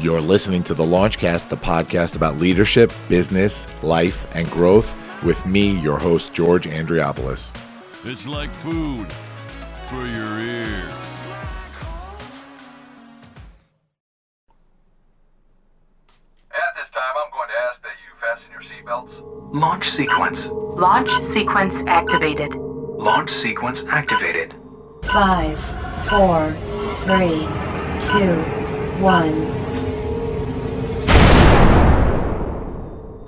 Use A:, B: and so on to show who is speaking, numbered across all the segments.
A: You're listening to the Launchcast, the podcast about leadership, business, life, and growth with me, your host, George Andriopoulos.
B: It's like food for your ears.
C: At this time, I'm going to ask that you fasten your seatbelts.
D: Launch sequence.
E: Launch sequence activated.
D: Launch sequence activated.
F: Five, four, three, two, one.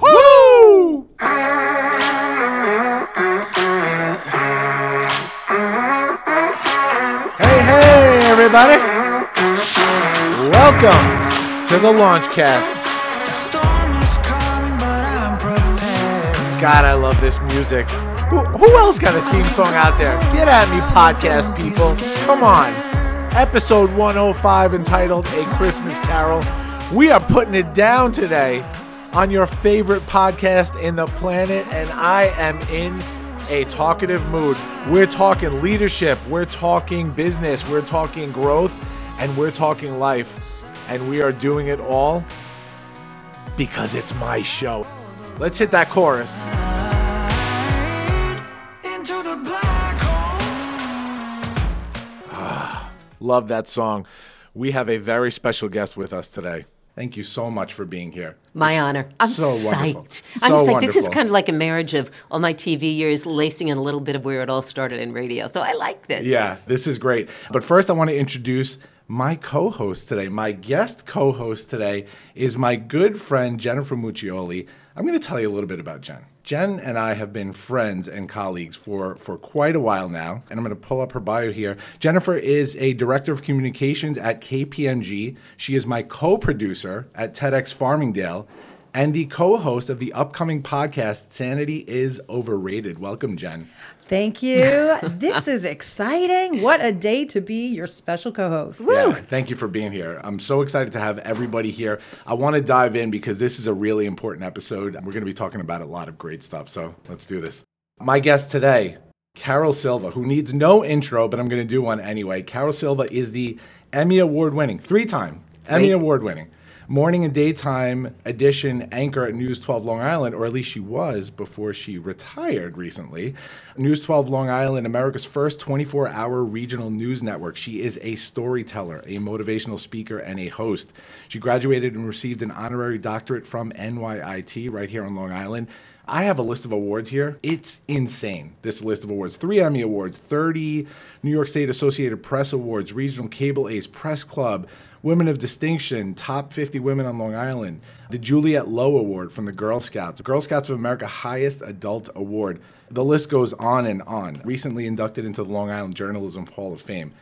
A: Woo! Hey, hey, everybody! Welcome to the Launchcast. God, I love this music. Who, who else got a theme song out there? Get at me, podcast people. Come on. Episode 105 entitled A Christmas Carol. We are putting it down today on your favorite podcast in the planet, and I am in a talkative mood. We're talking leadership, we're talking business, we're talking growth, and we're talking life. And we are doing it all because it's my show. Let's hit that chorus. Love that song. We have a very special guest with us today. Thank you so much for being here.
G: My
A: It's
G: honor. I'm
A: so wonderful.
G: psyched. I'm
A: So
G: psyched. This is kind of like a marriage of all my TV years, lacing in a little bit of where it all started in radio. So I like this.
A: Yeah, this is great. But first, I want to introduce my co host today. My guest co host today is my good friend, Jennifer Muccioli. I'm going to tell you a little bit about Jen. Jen and I have been friends and colleagues for, for quite a while now, and I'm going to pull up her bio here. Jennifer is a director of communications at KPMG. She is my co producer at TEDx Farmingdale and the co host of the upcoming podcast, Sanity is Overrated. Welcome, Jen.
H: Thank you. this is exciting. What a day to be your special co host.
A: Yeah, thank you for being here. I'm so excited to have everybody here. I want to dive in because this is a really important episode. We're going to be talking about a lot of great stuff. So let's do this. My guest today, Carol Silva, who needs no intro, but I'm going to do one anyway. Carol Silva is the Emmy Award winning, three time Emmy Award winning morning and daytime edition anchor at News 12 Long Island, or at least she was before she retired recently. News 12 Long Island, America's first 24 hour regional news network. She is a storyteller, a motivational speaker, and a host. She graduated and received an honorary doctorate from NYIT right here on Long Island. I have a list of awards here. It's insane, this list of awards. Three Emmy Awards, 30 New York State Associated Press Awards, Regional Cable Ace, Press Club, Women of Distinction, Top 50 Women on Long Island, the Juliette Low Award from the Girl Scouts, Girl Scouts of America highest adult award. The list goes on and on. Recently inducted into the Long Island Journalism Hall of Fame.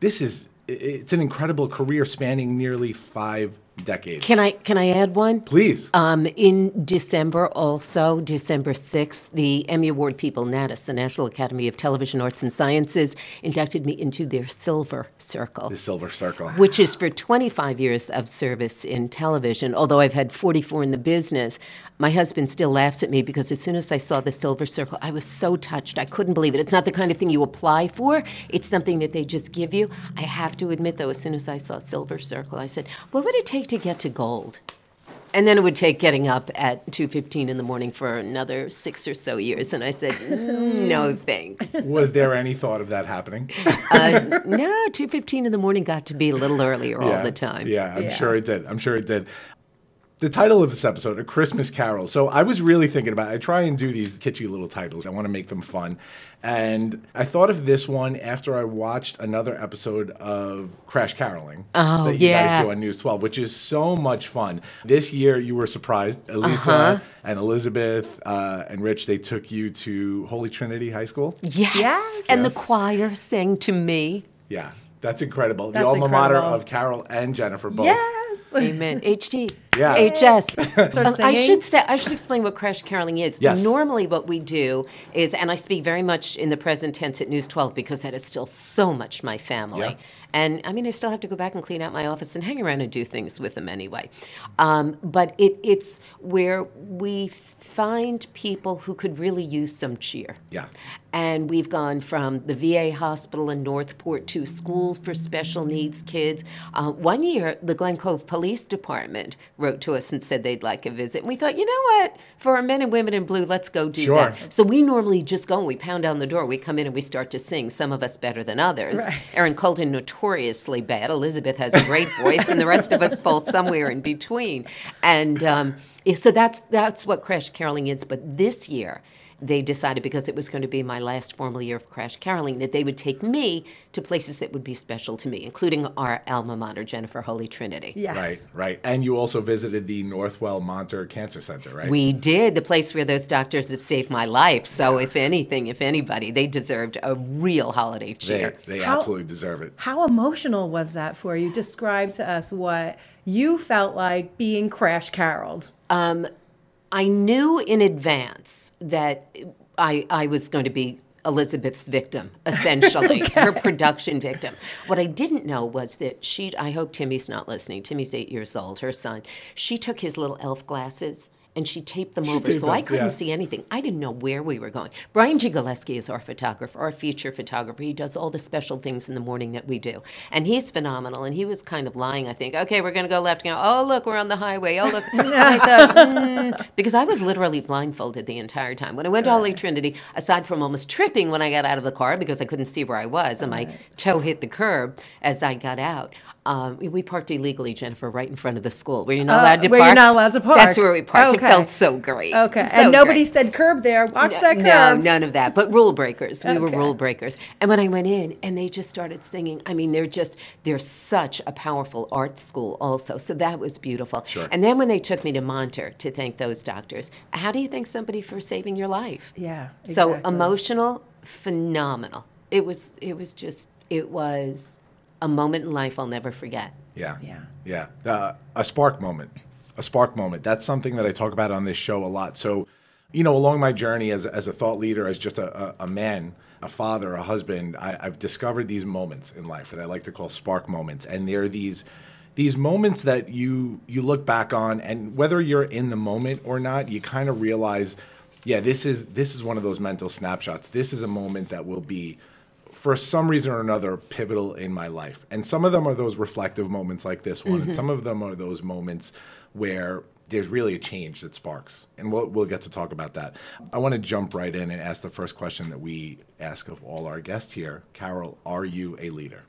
A: This is it's an incredible career spanning nearly five decades.
G: Can I can I add one?
A: Please.
G: Um, in December, also December sixth, the Emmy Award people, NATAS, the National Academy of Television Arts and Sciences, inducted me into their Silver Circle.
A: the Silver Circle.
G: which is for 25 years of service in television. Although I've had 44 in the business, my husband still laughs at me because as soon as I saw the Silver Circle, I was so touched. I couldn't believe it. It's not the kind of thing you apply for, it's something that they just give you. I have to admit, though, as soon as I saw Silver Circle, I said, What would it take to get to gold? And then it would take getting up at 2:15 in the morning for another 6 or so years and I said, "No, thanks."
A: Was there any thought of that happening?
G: Uh, no, 2:15 in the morning got to be a little earlier all the time.
A: Yeah, I'm sure it did. I'm sure it did. The title of this episode, A Christmas Carol. So I was really thinking about I try and do these kitschy little titles. I want to make them fun. And I thought of this one after I watched another episode of Crash Caroling
G: Oh,
A: that you
G: yeah.
A: guys do on News 12, which is so much fun. This year you were surprised. Elisa
G: Uh-huh.
A: and Elizabeth uh, and Rich, they took you to Holy Trinity High School.
G: Yes.
H: Yes.
G: And the choir sang to me.
A: Yeah, that's incredible.
H: That's
A: the alma mater of Carol and Jennifer both.
H: Yes.
G: Amen. HT.
A: Yeah.
G: HS.
H: Start
G: Um, I should say I should explain what crash caroling is.
A: Yes.
G: Normally what we do is and I speak very much in the present tense at News 12 because that is still so much my family.
A: Yeah.
G: And I mean, I still have to go back and clean out my office and hang around and do things with them anyway. Um, but it, it's where we find people who could really use some cheer.
A: Yeah.
G: And we've gone from the VA hospital in Northport to schools for special needs kids. Uh, one year, the Glen Cove Police Department wrote to us and said they'd like a visit. And we thought, you know what? For our men and women in blue, let's go do
A: Sure.
G: that. So we normally just go and we pound down the door. We come in and we start to sing, some of us better than others.
H: Right.
G: Erin Colton, notoriously bad. Elizabeth has a great voice, and the rest of us fall somewhere in between. And um, so that's, that's what Crash Caroling is. But this year, they decided because it was going to be my last formal year of Crash Caroling that they would take me to places that would be special to me, including our alma mater, Jennifer Holy Trinity.
H: Yes.
A: Right, right. And you also visited the Northwell Monter Cancer Center, right?
G: We did, the place where those doctors have saved my life. So, if anything, if anybody, they deserved a real holiday
A: they,
G: cheer.
A: they
H: How-
A: absolutely deserve it.
H: How emotional was that for you? Describe to us what you felt like being crash caroled.
G: Um, I knew in advance that I, I was going to be Elizabeth's victim, essentially, her production victim. What I didn't know was that she, I hope Timmy's not listening. Timmy's eight years old, her son. She took his little elf glasses and she taped them over
A: taped
G: so I couldn't
A: yeah.
G: see anything. I didn't know where we were going. Brian Gigaleski is our photographer, our feature photographer. He does all the special things in the morning that we do. And he's phenomenal. And he was kind of lying, I think. Okay, we're going to go left. Go, oh, look, we're on the highway. Oh, look. I thought, mm, because I was literally blindfolded the entire time. When I went to Holy Trinity, aside from almost tripping when I got out of the car because I couldn't see where I was and my toe hit the curb as I got out, um, we- we parked illegally, Jennifer, right in front of the school. Were you're not
H: Uh,
G: allowed to
H: where
G: park?
H: you're not allowed to park.
G: That's where we parked.
H: Okay.
G: It felt so great.
H: Okay.
G: So
H: and nobody
G: great.
H: said curb there. Watch that curb.
G: No, none of that. But rule breakers. We were rule breakers. And when I went in and they just started singing, I mean, they're just, they're such a powerful art school also. So that was beautiful.
A: Sure.
G: And then when they took me to Monter to thank those doctors, how do you thank somebody for saving your life?
H: Yeah,
G: So emotional, phenomenal. It was, it was just, it was a moment in life I'll never forget.
A: Yeah.
H: Yeah.
A: Yeah. Uh, a spark moment. A spark moment. That's something that I talk about on this show a lot. So, you know, along my journey as, as a thought leader, as just a, a, a man, a father, a husband, I, I've discovered these moments in life that I like to call spark moments. And they're these these moments that you you look back on and whether you're in the moment or not, you kind of realize, yeah, this is this is one of those mental snapshots. This is a moment that will be for some reason or another pivotal in my life. And some of them are those reflective moments like this one, and mm-hmm. some of them are those moments where there's really a change that sparks. And we'll, we'll get to talk about that. I want to jump right in and ask the first question that we ask of all our guests here. Carol, are you a leader?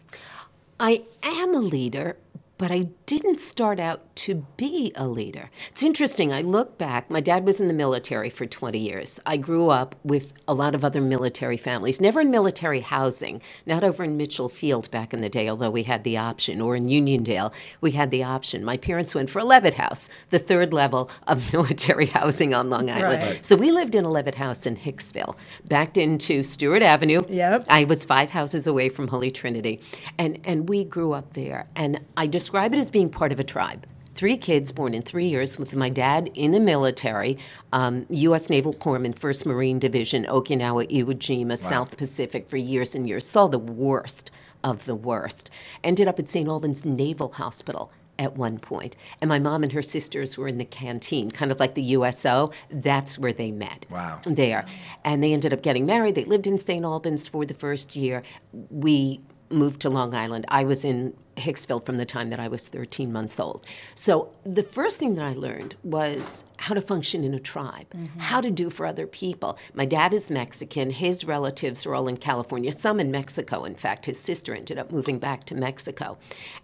G: I am a leader, but I didn't start out to be a leader. It's interesting. I look back, my dad was in the military for 20 years. I grew up with a lot of other military families, never in military housing, not over in Mitchell Field back in the day, although we had the option, or in Uniondale, we had the option. My parents went for a Levitt House, the third level of military housing on Long Island.
H: Right.
G: So we lived in a Levitt House in Hicksville, backed into Stewart Avenue.
H: Yep.
G: I was five houses away from Holy Trinity, and and we grew up there. And I describe it as being part of a tribe. Three kids born in three years, with my dad in the military, um, U.S. Naval Corpsman, First Marine Division, Okinawa, Iwo Jima, South Pacific for years and years. Saw the worst of the worst. Ended up at St. Albans Naval Hospital at one point. And my mom and her sisters were in the canteen, kind of like the USO. That's where they met.
A: Wow.
G: There. And they ended up getting married. They lived in St. Albans for the first year. We moved to Long Island. I was in Hicksville from the time that I was 13 months old. So the first thing that I learned was how to function in a tribe, mm-hmm. how to do for other people. My dad is Mexican. His relatives are all in California, some in Mexico. In fact, his sister ended up moving back to Mexico.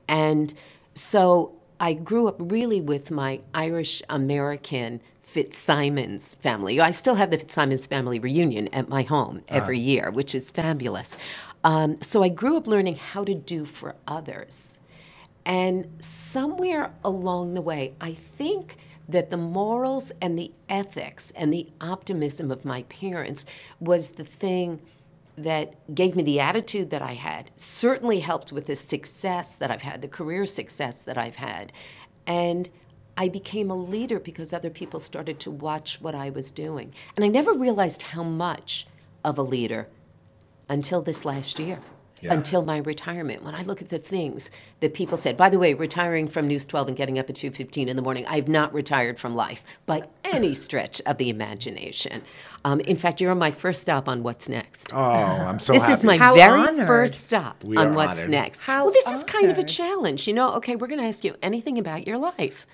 G: And so I grew up really with my Irish American Fitzsimons family. I still have the Fitzsimons family reunion at my home ah. every year, which is fabulous. Um, so I grew up learning how to do for others. And somewhere along the way, I think that the morals and the ethics and the optimism of my parents was the thing that gave me the attitude that I had, certainly helped with the success that I've had, the career success that I've had. And I became a leader because other people started to watch what I was doing. And I never realized how much of a leader until this last year.
A: Yeah.
G: until my retirement. When I look at the things that people said, by the way, retiring from News 12 and getting up at 2:15 in the morning, I've not retired from life by any stretch of the imagination. Um, in fact, you're on my first stop on What's Next.
A: Oh, I'm so
G: this
A: happy.
G: is my
H: How
G: very
H: honored.
G: first stop
A: We
G: on What's
A: honored.
G: Next.
H: How
G: well, this is kind of a challenge. You know, okay, we're going to ask you anything about your life.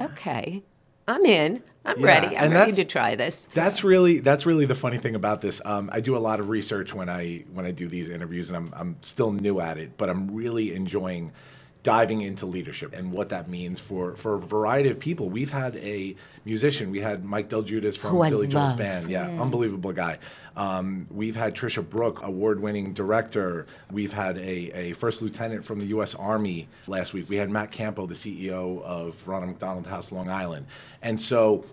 G: Okay, I'm in. I'm
A: Yeah,
G: ready. I'm ready to try this.
A: That's really that's really the funny thing about this. Um, I do a lot of research when I when I do these interviews, and I'm I'm still new at it, but I'm really enjoying diving into leadership and what that means for for a variety of people. We've had a musician. We had Mike DelGuidice from
G: Who
A: Billy Joel's band. Yeah, unbelievable guy. Um, we've had Trisha Brook, award-winning director. We've had a, a first lieutenant from the U.S. Army last week. We had Matt Campo, the CEO of Ronald McDonald House, Long Island, and so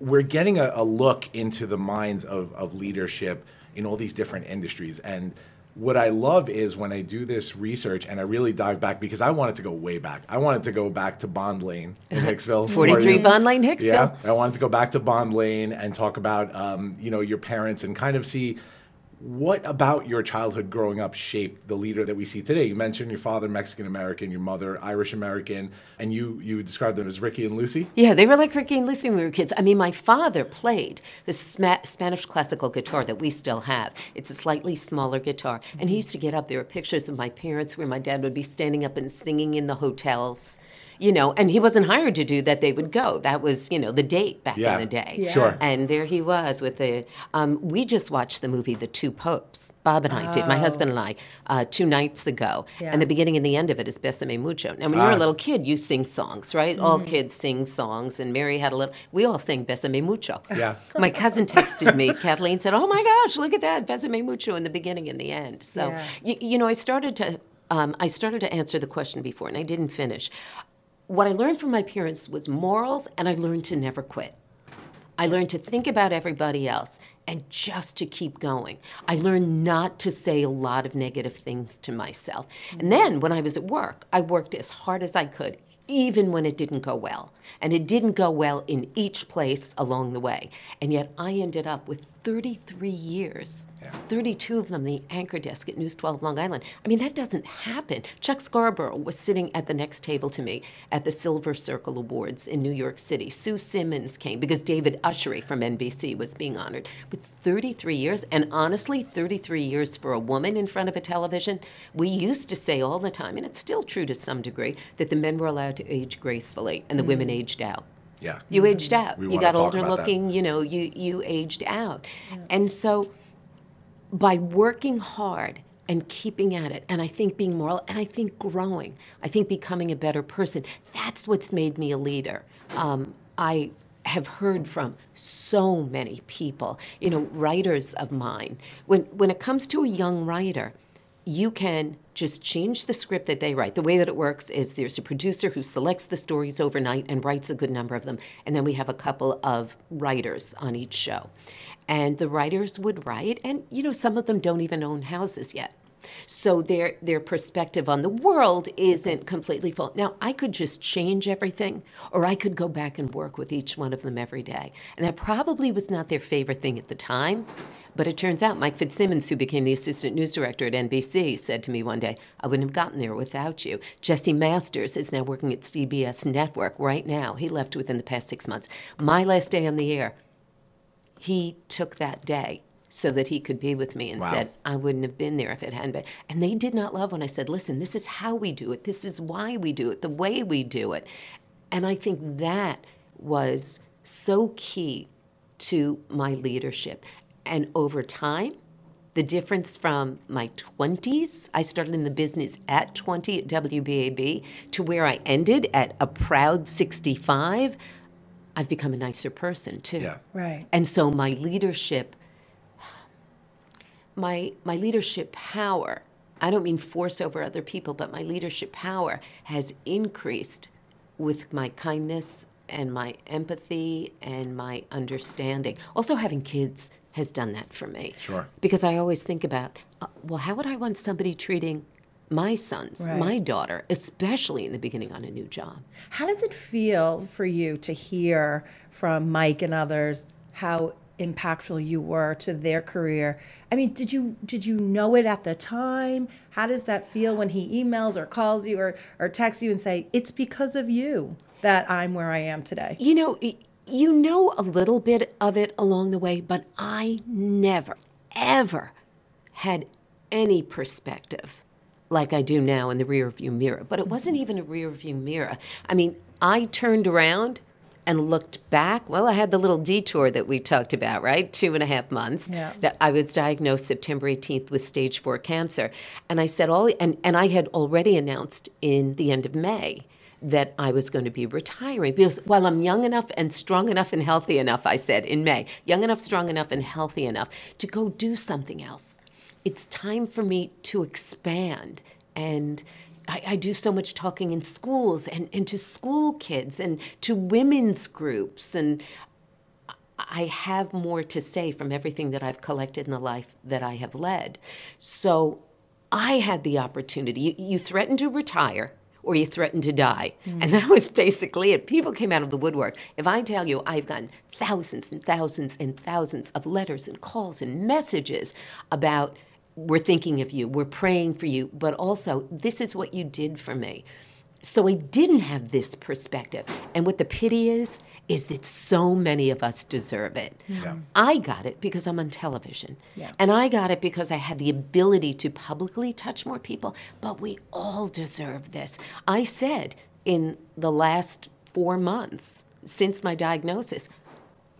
A: we're getting a, a look into the minds of, of leadership in all these different industries. And what I love is when I do this research and I really dive back because I wanted to go way back. I wanted to go back to Bond Lane in Hicksville.
G: 43
A: Or-
G: Bond Lane, Hicksville.
A: Yeah, I wanted to go back to Bond Lane and talk about, um, you know, your parents and kind of see what about your childhood growing up shaped the leader that we see today. You mentioned your father Mexican American, your mother Irish American, and you you described them as Ricky and Lucy.
G: Yeah, they were like Ricky and Lucy when we were kids. I mean, my father played the Sma- Spanish classical guitar that we still have. It's a slightly smaller guitar. And he used to get up. There were pictures of my parents where my dad would be standing up and singing in the hotels, you know, and he wasn't hired to do that. They would go. That was, you know, the date back
A: Yeah.
G: in the day.
H: Yeah.
A: Sure.
G: And there he was with the. Um, we just watched the movie The Two Popes. Bob and I did, my husband and I, uh, two nights ago.
H: Yeah.
G: And the beginning and the end of it is Besame Mucho. Now, when you're
A: Ah.
G: a little kid, you sing songs, right? All kids sing songs. And Mary had a little, we all sang Besame Mucho.
A: Yeah.
G: My cousin texted me, Kathleen said, Oh my gosh, look at that, Besame Mucho in the beginning and the end. So,
H: Yeah.
G: y- you know, I started to. Um, I started to answer the question before, and I didn't finish. What I learned from my parents was morals, and I learned to never quit. I learned to think about everybody else and just to keep going. I learned not to say a lot of negative things to myself. And mm-hmm. then when I was at work, I worked as hard as I could, even when it didn't go well. And it didn't go well in each place along the way. And yet I ended up with 33 years, 32 of them, the anchor desk at News 12 Long Island. I mean, that doesn't happen. Chuck Scarborough was sitting at the next table to me at the Silver Circle Awards in New York City. Sue Simmons came because David Ushery from NBC was being honored with 33 years. And honestly, 33 years for a woman in front of a television. We used to say all the time, and it's still true to some degree, that the men were allowed to age gracefully and the women mm. aged out.
A: Yeah.
G: You aged out.
A: We
G: you got older
A: about that.
G: looking, you know, you, you aged out. And so by working hard and keeping at it, and I think being moral, and I think growing, I think becoming a better person, that's what's made me a leader. Um, I have heard from so many people, you know, writers of mine. When, when it comes to a young writer, you can just change the script that they write. The way that it works is there's a producer who selects the stories overnight and writes a good number of them, and then we have a couple of writers on each show. And the writers would write, and you know, some of them don't even own houses yet. So their their perspective on the world isn't completely full. Now, I could just change everything, or I could go back and work with each one of them every day. And that probably was not their favorite thing at the time. But it turns out Mike Fitzsimmons, who became the assistant news director at NBC, said to me one day, I wouldn't have gotten there without you. Jesse Masters is now working at CBS Network right now. He left within the past six months. My last day on the air, he took that day so that he could be with me and
A: Wow.
G: said, I wouldn't have been there if it hadn't been. And they did not love when I said, listen, this is how we do it. This is why we do it, the way we do it. And I think that was so key to my leadership. And over time, the difference from my 20s, I started in the business at 20 at WBAB, to where I ended at a proud 65, I've become a nicer person too.
A: Yeah.
H: Right.
G: And so my leadership, my my leadership power, I don't mean force over other people, but my leadership power has increased with my kindness and my empathy and my understanding. Also having kids has done that for me.
A: Sure.
G: Because I always think about, uh, well, how would I want somebody treating my sons,
H: Right.
G: my daughter, especially in the beginning on a new job?
H: How does it feel for you to hear from Mike and others how impactful you were to their career. I mean, did you did you know it at the time? How does that feel when he emails or calls you or or texts you and say it's because of you that I'm where I am today?
G: You know, y- you know a little bit of it along the way, but I never, ever had any perspective like I do now in the rear view mirror. But it wasn't even a rear view mirror. I mean, I turned around and looked back. Well, I had the little detour that we talked about, right? Two and a half months.
H: Yeah.
G: That I was diagnosed September 18th with stage four cancer. And I said all and, and I had already announced in the end of May that I was going to be retiring because while I'm young enough and strong enough and healthy enough, I said in May, young enough, strong enough, and healthy enough to go do something else. It's time for me to expand. And I, I do so much talking in schools and, and to school kids and to women's groups. And I have more to say from everything that I've collected in the life that I have led. So I had the opportunity. You, you threaten to retire or you threaten to die. Mm. And that was basically it. People came out of the woodwork. If I tell you, I've gotten thousands and thousands and thousands of letters and calls and messages about we're thinking of you, we're praying for you, but also this is what you did for me. So I didn't have this perspective. And what the pity is, is that so many of us deserve it. I got it because I'm on television.
H: Yeah.
G: And I got it because I had the ability to publicly touch more people. But we all deserve this. I said in the last four months since my diagnosis,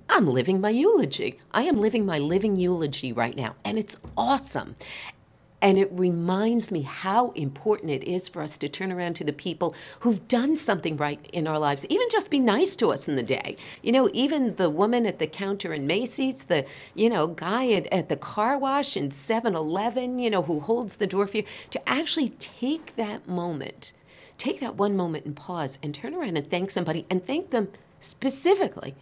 G: I'm living my eulogy. I am living my living eulogy right now. And it's awesome. And it reminds me how important it is for us to turn around to the people who've done something right in our lives. Even just be nice to us in the day. You know, even the woman at the counter in Macy's, the, you know, guy at, at the car wash in 7 Eleven, you know, who holds the door for you, to actually take that moment, take that one moment and pause and turn around and thank somebody and thank them specifically.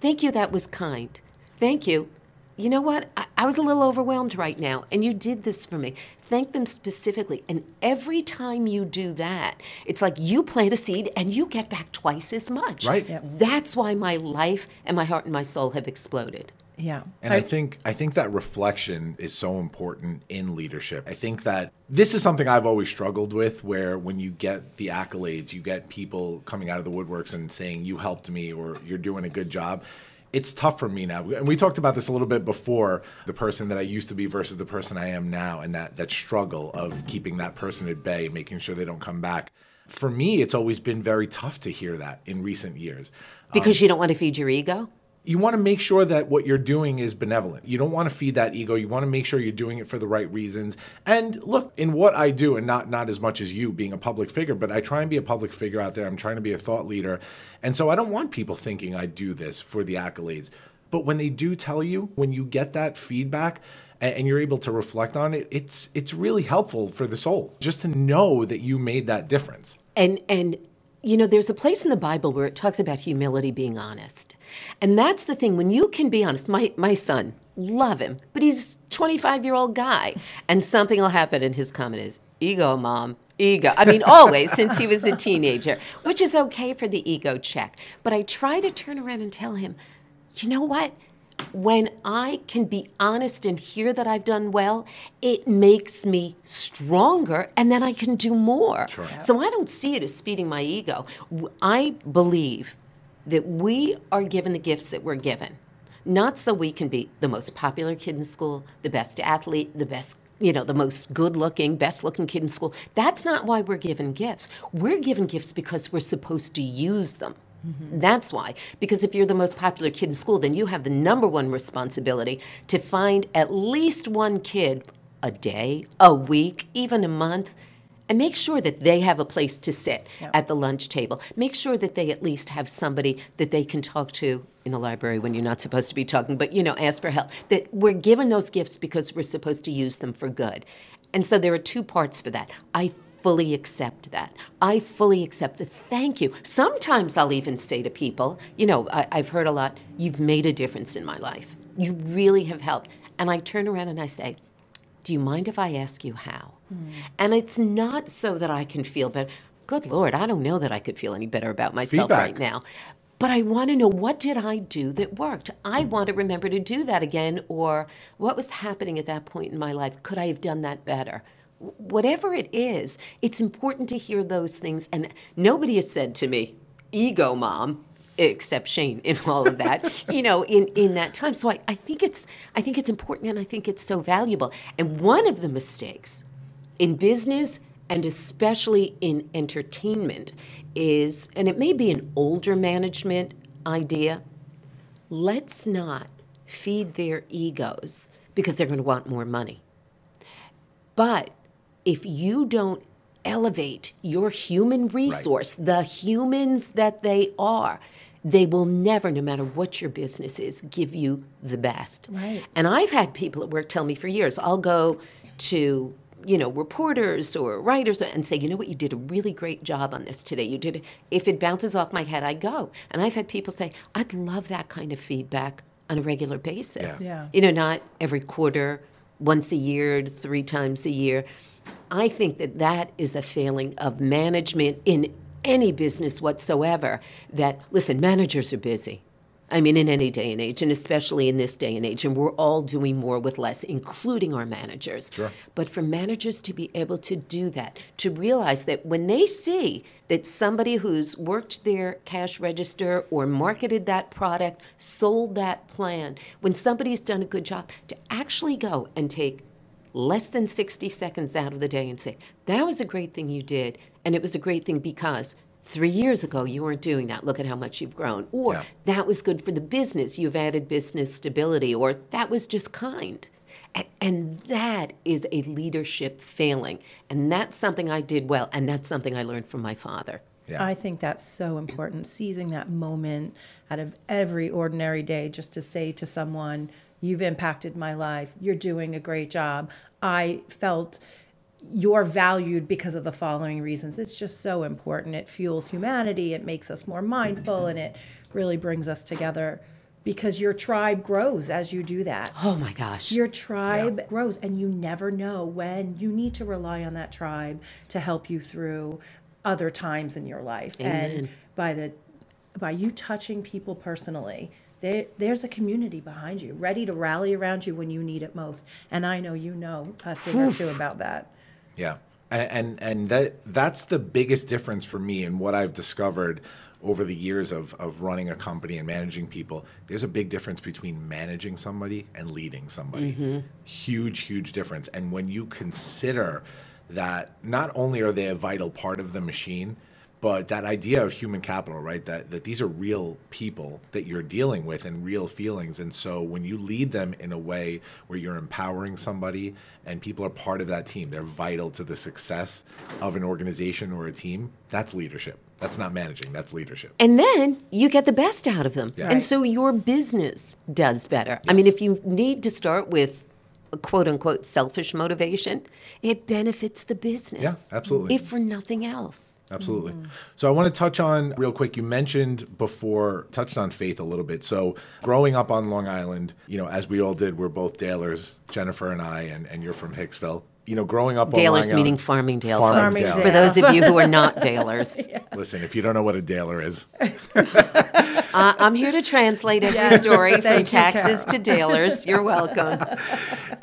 G: Thank you, that was kind. Thank you. You know what? I, I was a little overwhelmed right now, and you did this for me. Thank them specifically. And every time you do that, it's like you plant a seed and you get back twice as much.
A: Right. Yep.
G: That's why my life and my heart and my soul have exploded.
H: Yeah.
A: And I think I think that reflection is so important in leadership. I think that this is something I've always struggled with where when you get the accolades, you get people coming out of the woodworks and saying you helped me or you're doing a good job. It's tough for me now. And we talked about this a little bit before, the person that I used to be versus the person I am now and that that struggle of keeping that person at bay, making sure they don't come back. For me, it's always been very tough to hear that in recent years
G: Because um, you don't want to feed your ego?
A: You want to make sure that what you're doing is benevolent. You don't want to feed that ego. You want to make sure you're doing it for the right reasons. And look, in what I do, and not not as much as you being a public figure, but I try and be a public figure out there. I'm trying to be a thought leader, and so I don't want people thinking I do this for the accolades. But when they do tell you, when you get that feedback, and you're able to reflect on it, it's it's really helpful for the soul just to know that you made that difference.
G: And and you know, there's a place in the Bible where it talks about humility being honest. And that's the thing when you can be honest. My my son, love him, but he's 25-year-old guy and something will happen and his comment is, "Ego, mom." Ego. I mean, always since he was a teenager, which is okay for the ego check. But I try to turn around and tell him, you know what? When I can be honest and hear that I've done well, it makes me stronger and then I can do more. So I don't see it as feeding my ego. I believe that we are given the gifts that we're given, not so we can be the most popular kid in school, the best athlete, the best you know, the most good looking, best looking kid in school. That's not why we're given gifts. We're given gifts because we're supposed to use them. Mm-hmm. That's why. Because if you're the most popular kid in school, then you have the number one responsibility to find at least one kid a day, a week, even a month, and make sure that they have a place to sit at the lunch table. Make sure that they at least have somebody that they can talk to in the library when you're not supposed to be talking, but you know, ask for help. That we're given those gifts because we're supposed to use them for good. And so there are two parts for that. I fully accept that. I fully accept the thank you. Sometimes I'll even say to people, you know, I, I've heard a lot, you've made a difference in my life. You really have helped. And I turn around and I say, do you mind if I ask you how? Hmm. And it's not so that I can feel better. Good Lord, I don't know that I could feel any better about myself
A: Feedback.
G: right now. but I want to know what did I do that worked? I hmm. want to remember to do that again, or what was happening at that point in my life? Could I have done that better? Whatever it is, it's important to hear those things. And nobody has said to me, ego mom, except Shane in all of that, you know, in, in that time. So I, I think it's I think it's important and I think it's so valuable. And one of the mistakes in business and especially in entertainment is, and it may be an older management idea, let's not feed their egos because they're going to want more money. But if you don't elevate your human resource, the humans that they are, they will never, no matter what your business is, give you the best.
H: Right.
G: And I've had people at work tell me for years, I'll go to you know reporters or writers and say you know what you did a really great job on this today you did it. if it bounces off my head i go and i've had people say i'd love that kind of feedback on a regular basis
H: Yeah. Yeah.
G: you know not every quarter once a year three times a year i think that that is a failing of management in any business whatsoever that listen managers are busy I mean, in any day and age, and especially in this day and age, and we're all doing more with less, including our managers. Sure. But for managers to be able to do that, to realize that when they see that somebody who's worked their cash register or marketed that product, sold that plan, when somebody's done a good job, to actually go and take less than 60 seconds out of the day and say, that was a great thing you did. And it was a great thing because three years ago you weren't doing that. Look at how much you've grown. Or
A: Yeah.
G: that was good for the business. You've added business stability. Or that was just kind. And, and that is a leadership failing. And that's something I did well. And that's something I learned from my father.
A: Yeah.
H: I think that's so important. Seizing that moment out of every ordinary day just to say to someone, You've impacted my life. You're doing a great job. I felt you're valued because of the following reasons. It's just so important. It fuels humanity, it makes us more mindful, and it really brings us together because your tribe grows as you do that.
G: Oh my gosh.
H: Your tribe grows, and you never know when you need to rely on that tribe to help you through other times in your life. And by the by you touching people personally, there, there's a community behind you, ready to rally around you when you need it most. And I know you know a thing or two about that.
A: Yeah, and and, and that that's the biggest difference for me and what I've discovered over the years of of running a company and managing people. There's a big difference between managing somebody and leading somebody. Mm-hmm. Huge, huge difference. And when you consider that not only are they a vital part of the machine, but that idea of human capital, right? That that these are real people that you're dealing with and real feelings. And so when you lead them in a way where you're empowering somebody and people are part of that team, they're vital to the success of an organization or a team, that's leadership. That's not managing, that's leadership.
G: And then you get the best out of them.
A: Yeah.
G: And
A: Right.
G: so your business does better. I mean, if you need to start with a quote unquote selfish motivation, it benefits the business.
A: Yeah, absolutely.
G: If for nothing else.
A: Absolutely. So I want to touch on real quick. You mentioned before, touched on faith a little bit. So growing up on Long Island, you know, as we all did, we're both Dalers, Jennifer and I, and, and you're from Hicksville. You know, growing up on Long
G: Dalers meaning
A: Island,
G: Farmingdale, folks.
A: Farmingdale.
G: For those of you who are not Dalers,
A: Listen, if you don't know what a Daler is,
G: uh, I'm here to translate every story from taxes to Dalers. You're welcome.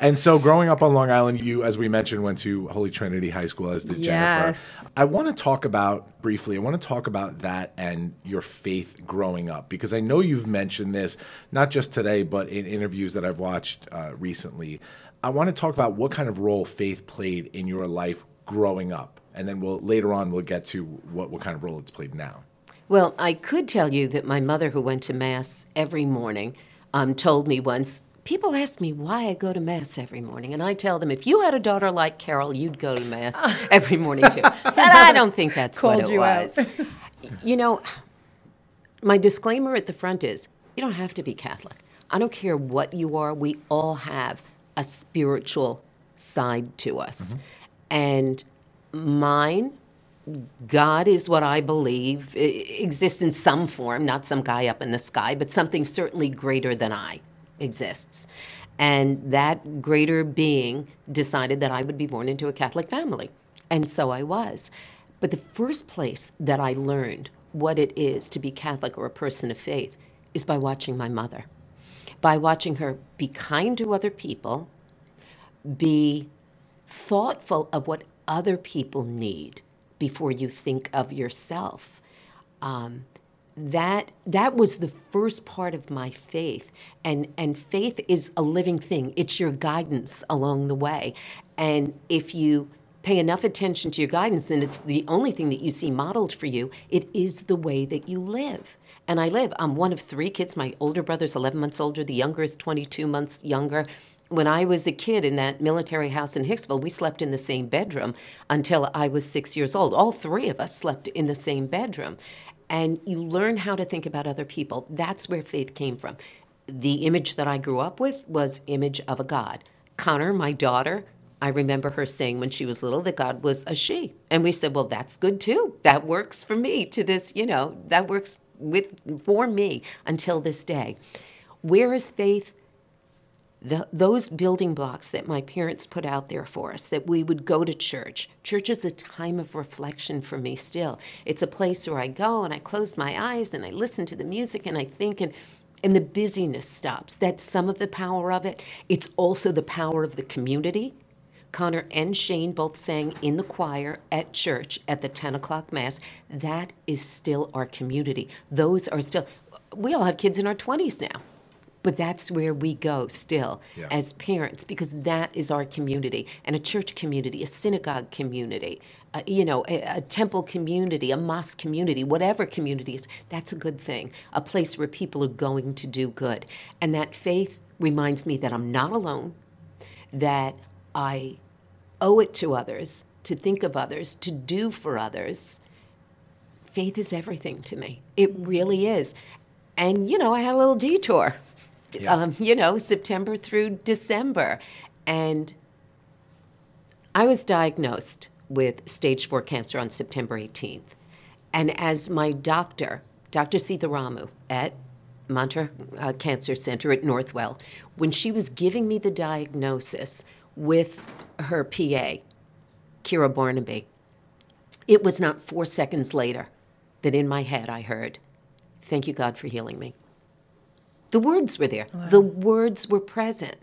A: And so, growing up on Long Island, you, as we mentioned, went to Holy Trinity High School, as did
H: Yes.
A: Jennifer. I want to talk about briefly. I want to talk about that and your faith growing up because I know you've mentioned this not just today, but in interviews that I've watched uh, recently. I want to talk about what kind of role faith played in your life growing up, and then we'll later on we'll get to what what kind of role it's played now.
G: Well, I could tell you that my mother, who went to Mass every morning, um, told me once. People ask me why I go to Mass every morning, and I tell them if you had a daughter like Carol, you'd go to Mass every morning too. But I don't think that's what it
H: you
G: was. you know, my disclaimer at the front is you don't have to be Catholic. I don't care what you are, we all have a spiritual side to us. Mm-hmm. And mine, God is what I believe exists in some form, not some guy up in the sky, but something certainly greater than I exists. And that greater being decided that I would be born into a Catholic family. And so I was. But the first place that I learned what it is to be Catholic or a person of faith is by watching my mother, by watching her be kind to other people, be thoughtful of what other people need before you think of yourself. Um, that that was the first part of my faith. And and faith is a living thing. It's your guidance along the way. And if you pay enough attention to your guidance and it's the only thing that you see modeled for you it is the way that you live and i live i'm one of three kids my older brother's 11 months older the younger is 22 months younger when I was a kid in that military house in Hicksville, we slept in the same bedroom until I was six years old. All three of us slept in the same bedroom and you learn how to think about other people. That's where faith came from. The image that I grew up with was image of a God. Connor, my daughter, I remember her saying when she was little that God was a she. And we said, well, that's good too. That works for me to this, you know, that works with for me until this day. Where is faith? the, those building blocks that my parents put out there for us, that we would go to church. Church is a time of reflection for me still. It's a place where I go and I close my eyes and I listen to the music and I think and and the busyness stops. That's some of the power of it. It's also the power of the community. Connor and Shane both sang in the choir at church at the 10 o'clock Mass. That is still our community. Those are still, we all have kids in our 20s now. But that's where we go still
A: Yeah.
G: as parents because that is our community and a church community, a synagogue community, uh, you know, a, a temple community, a mosque community, whatever community is, that's a good thing. A place where people are going to do good. And that faith reminds me that I'm not alone, that I owe it to others, to think of others, to do for others. Faith is everything to me. It really is. And, you know, I had a little detour um, you know, September through December. And I was diagnosed with stage four cancer on September 18th. And as my doctor, Dr. Sitharamu at Monter uh, Cancer Center at Northwell, when she was giving me the diagnosis with her PA, Kira Barnaby, it was not four seconds later that in my head I heard, Thank you, God, for healing me. The words were there. The words were present.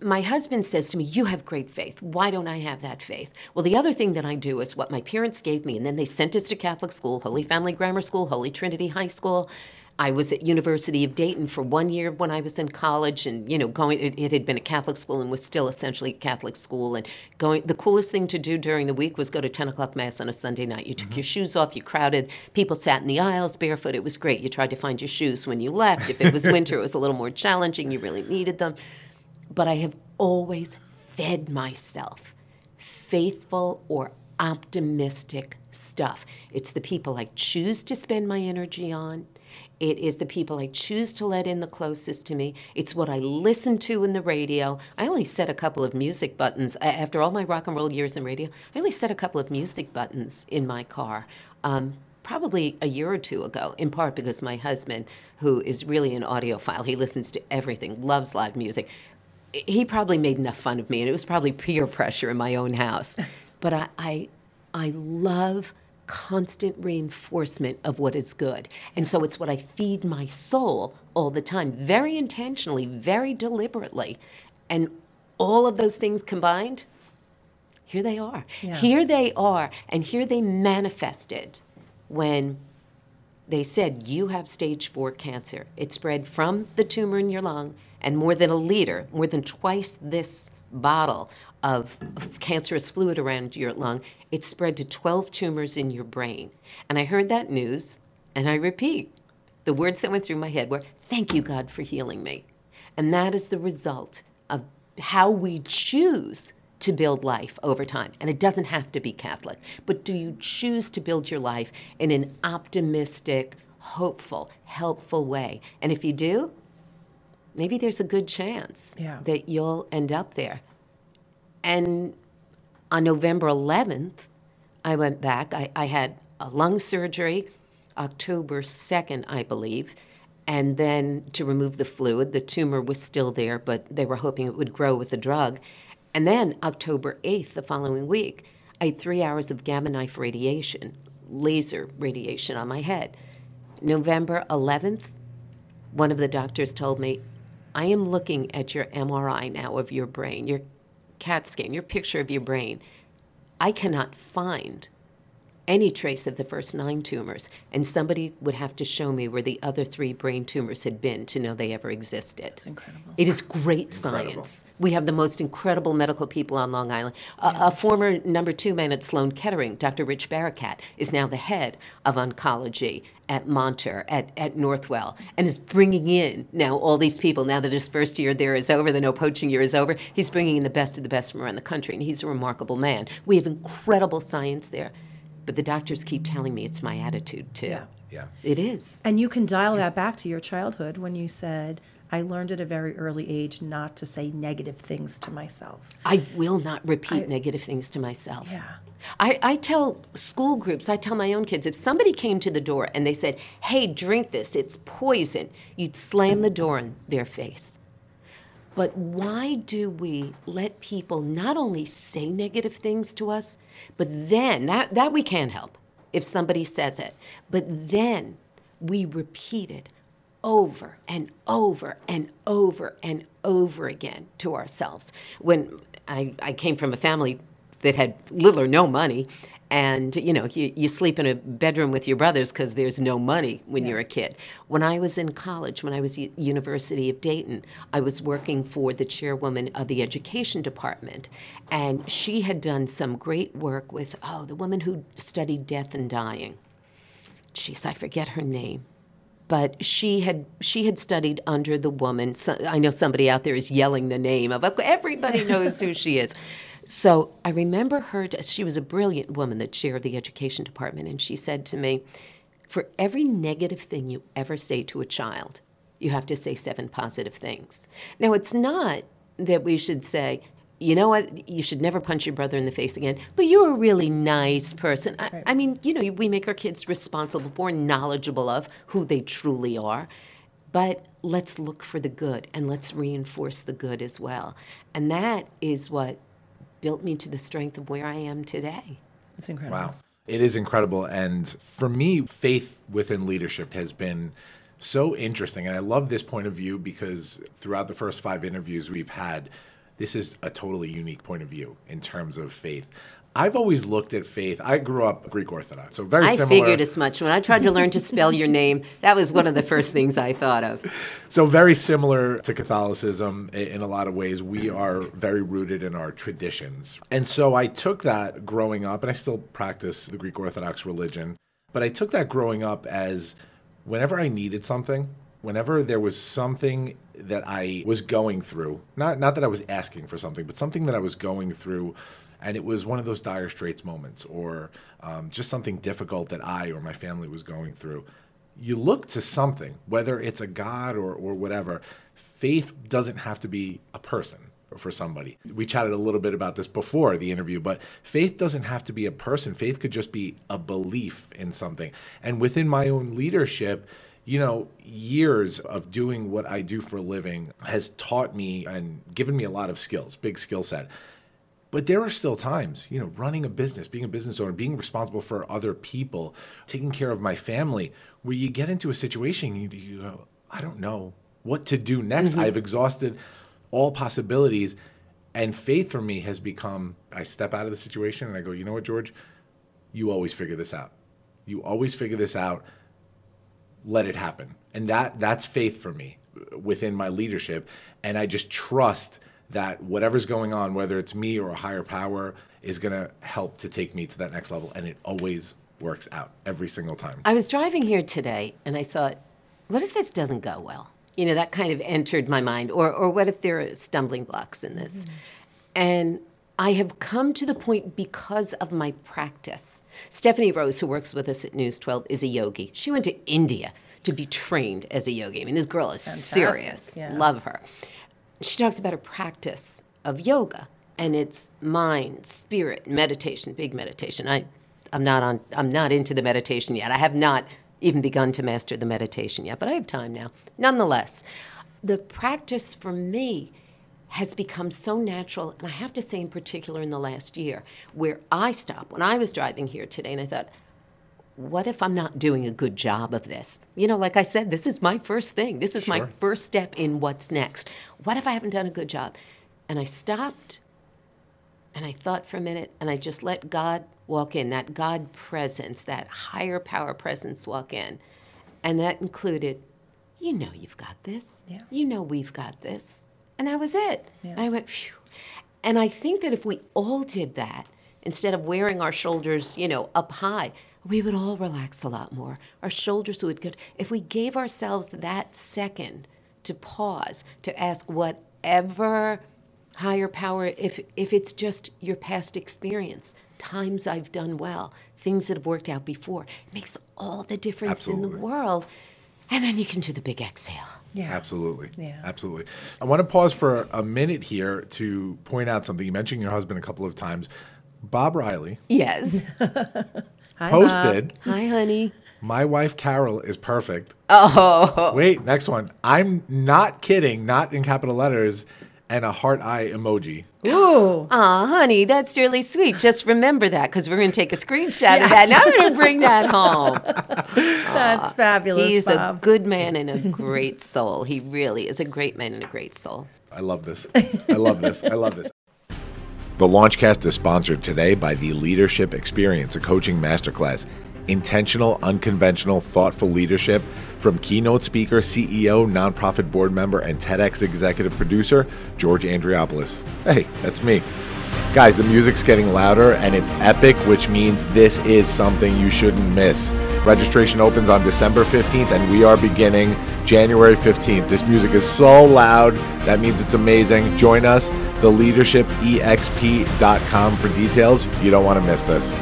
G: My husband says to me, You have great faith. Why don't I have that faith? Well, the other thing that I do is what my parents gave me, and then they sent us to Catholic school, Holy Family Grammar School, Holy Trinity High School. I was at University of Dayton for one year when I was in college, and you know, going it, it had been a Catholic school and was still essentially a Catholic school. And going, the coolest thing to do during the week was go to ten o'clock mass on a Sunday night. You took mm-hmm. your shoes off, you crowded, people sat in the aisles barefoot. It was great. You tried to find your shoes when you left. If it was winter, it was a little more challenging. You really needed them. But I have always fed myself faithful or optimistic stuff. It's the people I choose to spend my energy on. It is the people I choose to let in the closest to me. It's what I listen to in the radio. I only set a couple of music buttons. After all my rock and roll years in radio, I only set a couple of music buttons in my car. Um, probably a year or two ago, in part because my husband, who is really an audiophile, he listens to everything, loves live music. He probably made enough fun of me, and it was probably peer pressure in my own house. But I, I, I love constant reinforcement of what is good. And so it's what I feed my soul all the time, very intentionally, very deliberately. And all of those things combined, here they are. Here they are. And here they manifested when they said, You have stage four cancer. It spread from the tumor in your lung, and more than a liter, more than twice this bottle of, of cancerous fluid around your lung, it spread to 12 tumors in your brain. And I heard that news, and I repeat the words that went through my head were, Thank you, God, for healing me. And that is the result of how we choose to build life over time. And it doesn't have to be Catholic, but do you choose to build your life in an optimistic, hopeful, helpful way? And if you do, maybe there's a good chance
H: Yeah.
G: that you'll end up there. And on November 11th, I went back. I, I had a lung surgery October 2nd, I believe. And then to remove the fluid, the tumor was still there, but they were hoping it would grow with the drug. And then October 8th, the following week, I had three hours of gamma knife radiation, laser radiation on my head. November 11th, one of the doctors told me, I am looking at your MRI now of your brain, your CAT scan, your picture of your brain. I cannot find any trace of the first nine tumors, and somebody would have to show me where the other three brain tumors had been to know they ever existed. It's
H: incredible.
G: It is great science. We have the most incredible medical people on Long Island. A, a former number two man at Sloan Kettering, Dr. Rich Barakat, is now the head of oncology at Monter, at, at Northwell, and is bringing in now all these people. Now that his first year there is over, the no poaching year is over, he's bringing in the best of the best from around the country, and he's a remarkable man. We have incredible science there, but the doctors keep telling me it's my attitude too.
H: Yeah.
A: Yeah.
G: It is.
H: And you can dial that back to your childhood when you said, I learned at a very early age not to say negative things to myself.
G: I will not repeat negative things to myself.
H: Yeah.
G: I, I tell school groups, I tell my own kids, if somebody came to the door and they said, hey, drink this, it's poison, you'd slam the door in their face. But why do we let people not only say negative things to us, but then, that, that we can't help if somebody says it, but then we repeat it over and over and over and over again to ourselves. When I, I came from a family that had little or no money, and you know you, you sleep in a bedroom with your brothers because there's no money when you're a kid. When i was in college when i was at university of dayton i was working for the chairwoman of the education department. And she had done some great work with oh the woman who studied death and dying. Jeez i forget her name. But she had she had studied under the woman. So, i know somebody out there is yelling the name of everybody knows who she is so I remember her, she was a brilliant woman, the chair of the education department, and she said to me, For every negative thing you ever say to a child, you have to say seven positive things. Now, it's not that we should say, you know what, you should never punch your brother in the face again, but you're a really nice person. I, I mean, you know, we make our kids responsible for, knowledgeable of who they truly are. But let's look for the good and let's reinforce the good as well. And that is what built me to the strength of where I am today.
H: It's incredible.
A: Wow. It is incredible. And for me, faith within leadership has been so interesting. And I love this point of view because throughout the first five interviews we've had, this is a totally unique point of view in terms of faith. I've always looked at faith. I grew up Greek Orthodox, so very
G: I
A: similar.
G: I figured as much. When I tried to learn to spell your name, that was one of the first things I thought of.
A: So very similar to Catholicism in a lot of ways. We are very rooted in our traditions. And so I took that growing up, and I still practice the Greek Orthodox religion, but I took that growing up as whenever I needed something, whenever there was something that I was going through, not not that I was asking for something, but something that I was going through, and it was one of those dire straits moments, or um, just something difficult that I or my family was going through. You look to something, whether it's a God or or whatever. Faith doesn't have to be a person for somebody. We chatted a little bit about this before the interview, but faith doesn't have to be a person. Faith could just be a belief in something. And within my own leadership, you know, years of doing what I do for a living has taught me and given me a lot of skills, big skill set. But there are still times, you know, running a business, being a business owner, being responsible for other people, taking care of my family, where you get into a situation you, you go, I don't know what to do next. Mm-hmm. I've exhausted all possibilities. And faith for me has become I step out of the situation and I go, you know what, George? You always figure this out. You always figure this out. Let it happen. And that that's faith for me uh, within my leadership. And I just trust that whatever's going on, whether it's me or a higher power, is going to help to take me to that next level. And it always works out every single time.
G: I was driving here today and I thought, what if this doesn't go well? You know, that kind of entered my mind. Or, or what if there are stumbling blocks in this? Mm-hmm. And I have come to the point because of my practice. Stephanie Rose, who works with us at News 12, is a yogi. She went to India to be trained as a yogi. I mean, this girl is serious.
H: yeah.
G: Love her. She talks about a practice of yoga, and it's mind, spirit, meditation, big meditation. I, I'm not on. I'm not into the meditation yet. I have not even begun to master the meditation yet, but I have time now. Nonetheless, the practice for me has become so natural, and I have to say, in particular, in the last year, where I stopped when I was driving here today, and I thought, what if I'm not doing a good job of this? You know, like I said, this is my first thing. This is my first step in what's next. What if I haven't done a good job? And I stopped and I thought for a minute and I just let God walk in, that God presence, that higher power presence walk in. And that included, you know, you've got this.
H: Yeah.
G: You know, we've got this. And that was it.
H: Yeah.
G: And I went, phew. And I think that if we all did that, instead of wearing our shoulders, you know, up high, we would all relax a lot more. Our shoulders would get, if we gave ourselves that second to pause, to ask whatever higher power, if, if it's just your past experience, times I've done well, things that have worked out before, it makes all the difference in the world. And then you can do the big exhale.
H: Yeah.
A: Absolutely.
H: Yeah.
A: Absolutely. I want to pause for a minute here to point out something. You mentioned your husband a couple of times. Bob Riley
G: Yes.
A: posted,
G: Hi, honey.
A: My wife Carol is perfect. Oh. Wait, next one. I'm not kidding, not in capital letters, and a heart eye emoji.
H: Ooh.
G: Aw, honey, that's really sweet. Just remember that because we're going to take a screenshot of that. And I'm going to bring that home.
H: That's fabulous,
G: He's a good man and a great soul. He really is a great man and a great soul.
A: I love this. I love this. I love this. The Launchcast is sponsored today by the Leadership Experience, a coaching masterclass. Intentional, unconventional, thoughtful leadership from keynote speaker, CEO, nonprofit board member, and TEDx executive producer, George Andriopoulos. Hey, that's me. Guys, the music's getting louder and it's epic, which means this is something you shouldn't miss. Registration opens on December 15th and we are beginning January 15th. This music is so loud. That means it's amazing. Join us, theleadershipexp.com for details. You don't want to miss this.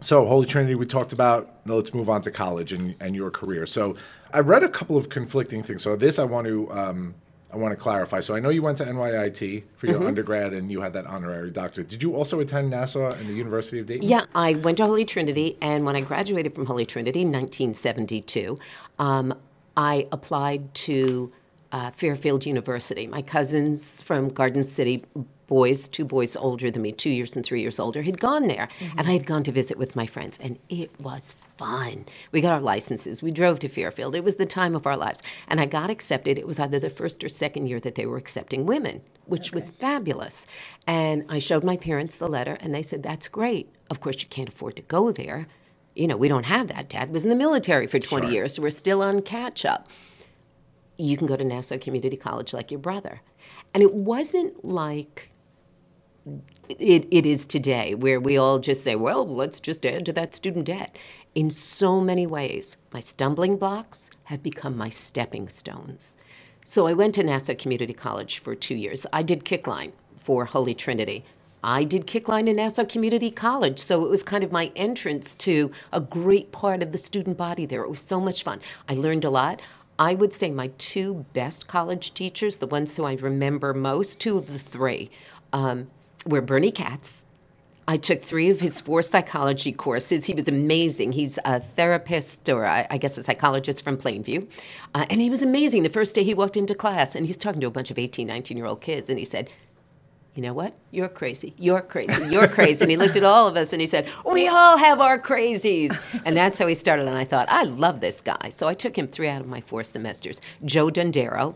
A: So, Holy Trinity, we talked about. Now, let's move on to college and, and your career. So, I read a couple of conflicting things. So, this I want to um, I want to clarify. So, I know you went to NYIT for your undergrad and you had that honorary doctorate. Did you also attend Nassau and the University of Dayton?
G: Yeah, I went to Holy Trinity, and when I graduated from Holy Trinity in 1972, um, I applied to uh, Fairfield University. My cousins from Garden City, boys, two boys older than me, two years and three years older, had gone there, and I had gone to visit with my friends, and it was fun. We got our licenses. We drove to Fairfield. It was the time of our lives, and I got accepted. It was either the first or second year that they were accepting women, which was fabulous. And I showed my parents the letter, and they said, "That's great. Of course, you can't afford to go there." You know, we don't have that. Dad was in the military for 20 years, so we're still on catch up you can go to Nassau Community College like your brother. And it wasn't like it, it is today, where we all just say, well, let's just add to that student debt. In so many ways, my stumbling blocks have become my stepping stones. So I went to Nassau Community College for two years. I did kickline for Holy Trinity. I did kickline in Nassau Community College, so it was kind of my entrance to a great part of the student body there. It was so much fun. I learned a lot. I would say my two best college teachers, the ones who I remember most, two of the three, um, were Bernie Katz. I took three of his four psychology courses. He was amazing. He's a therapist, or I, I guess a psychologist from Plainview. Uh, and he was amazing. The first day he walked into class, and he's talking to a bunch of 18, 19 year old kids, and he said, you know what? You're crazy. You're crazy. You're crazy. And he looked at all of us and he said, We all have our crazies. And that's how he started. And I thought, I love this guy. So I took him three out of my four semesters. Joe Dondero.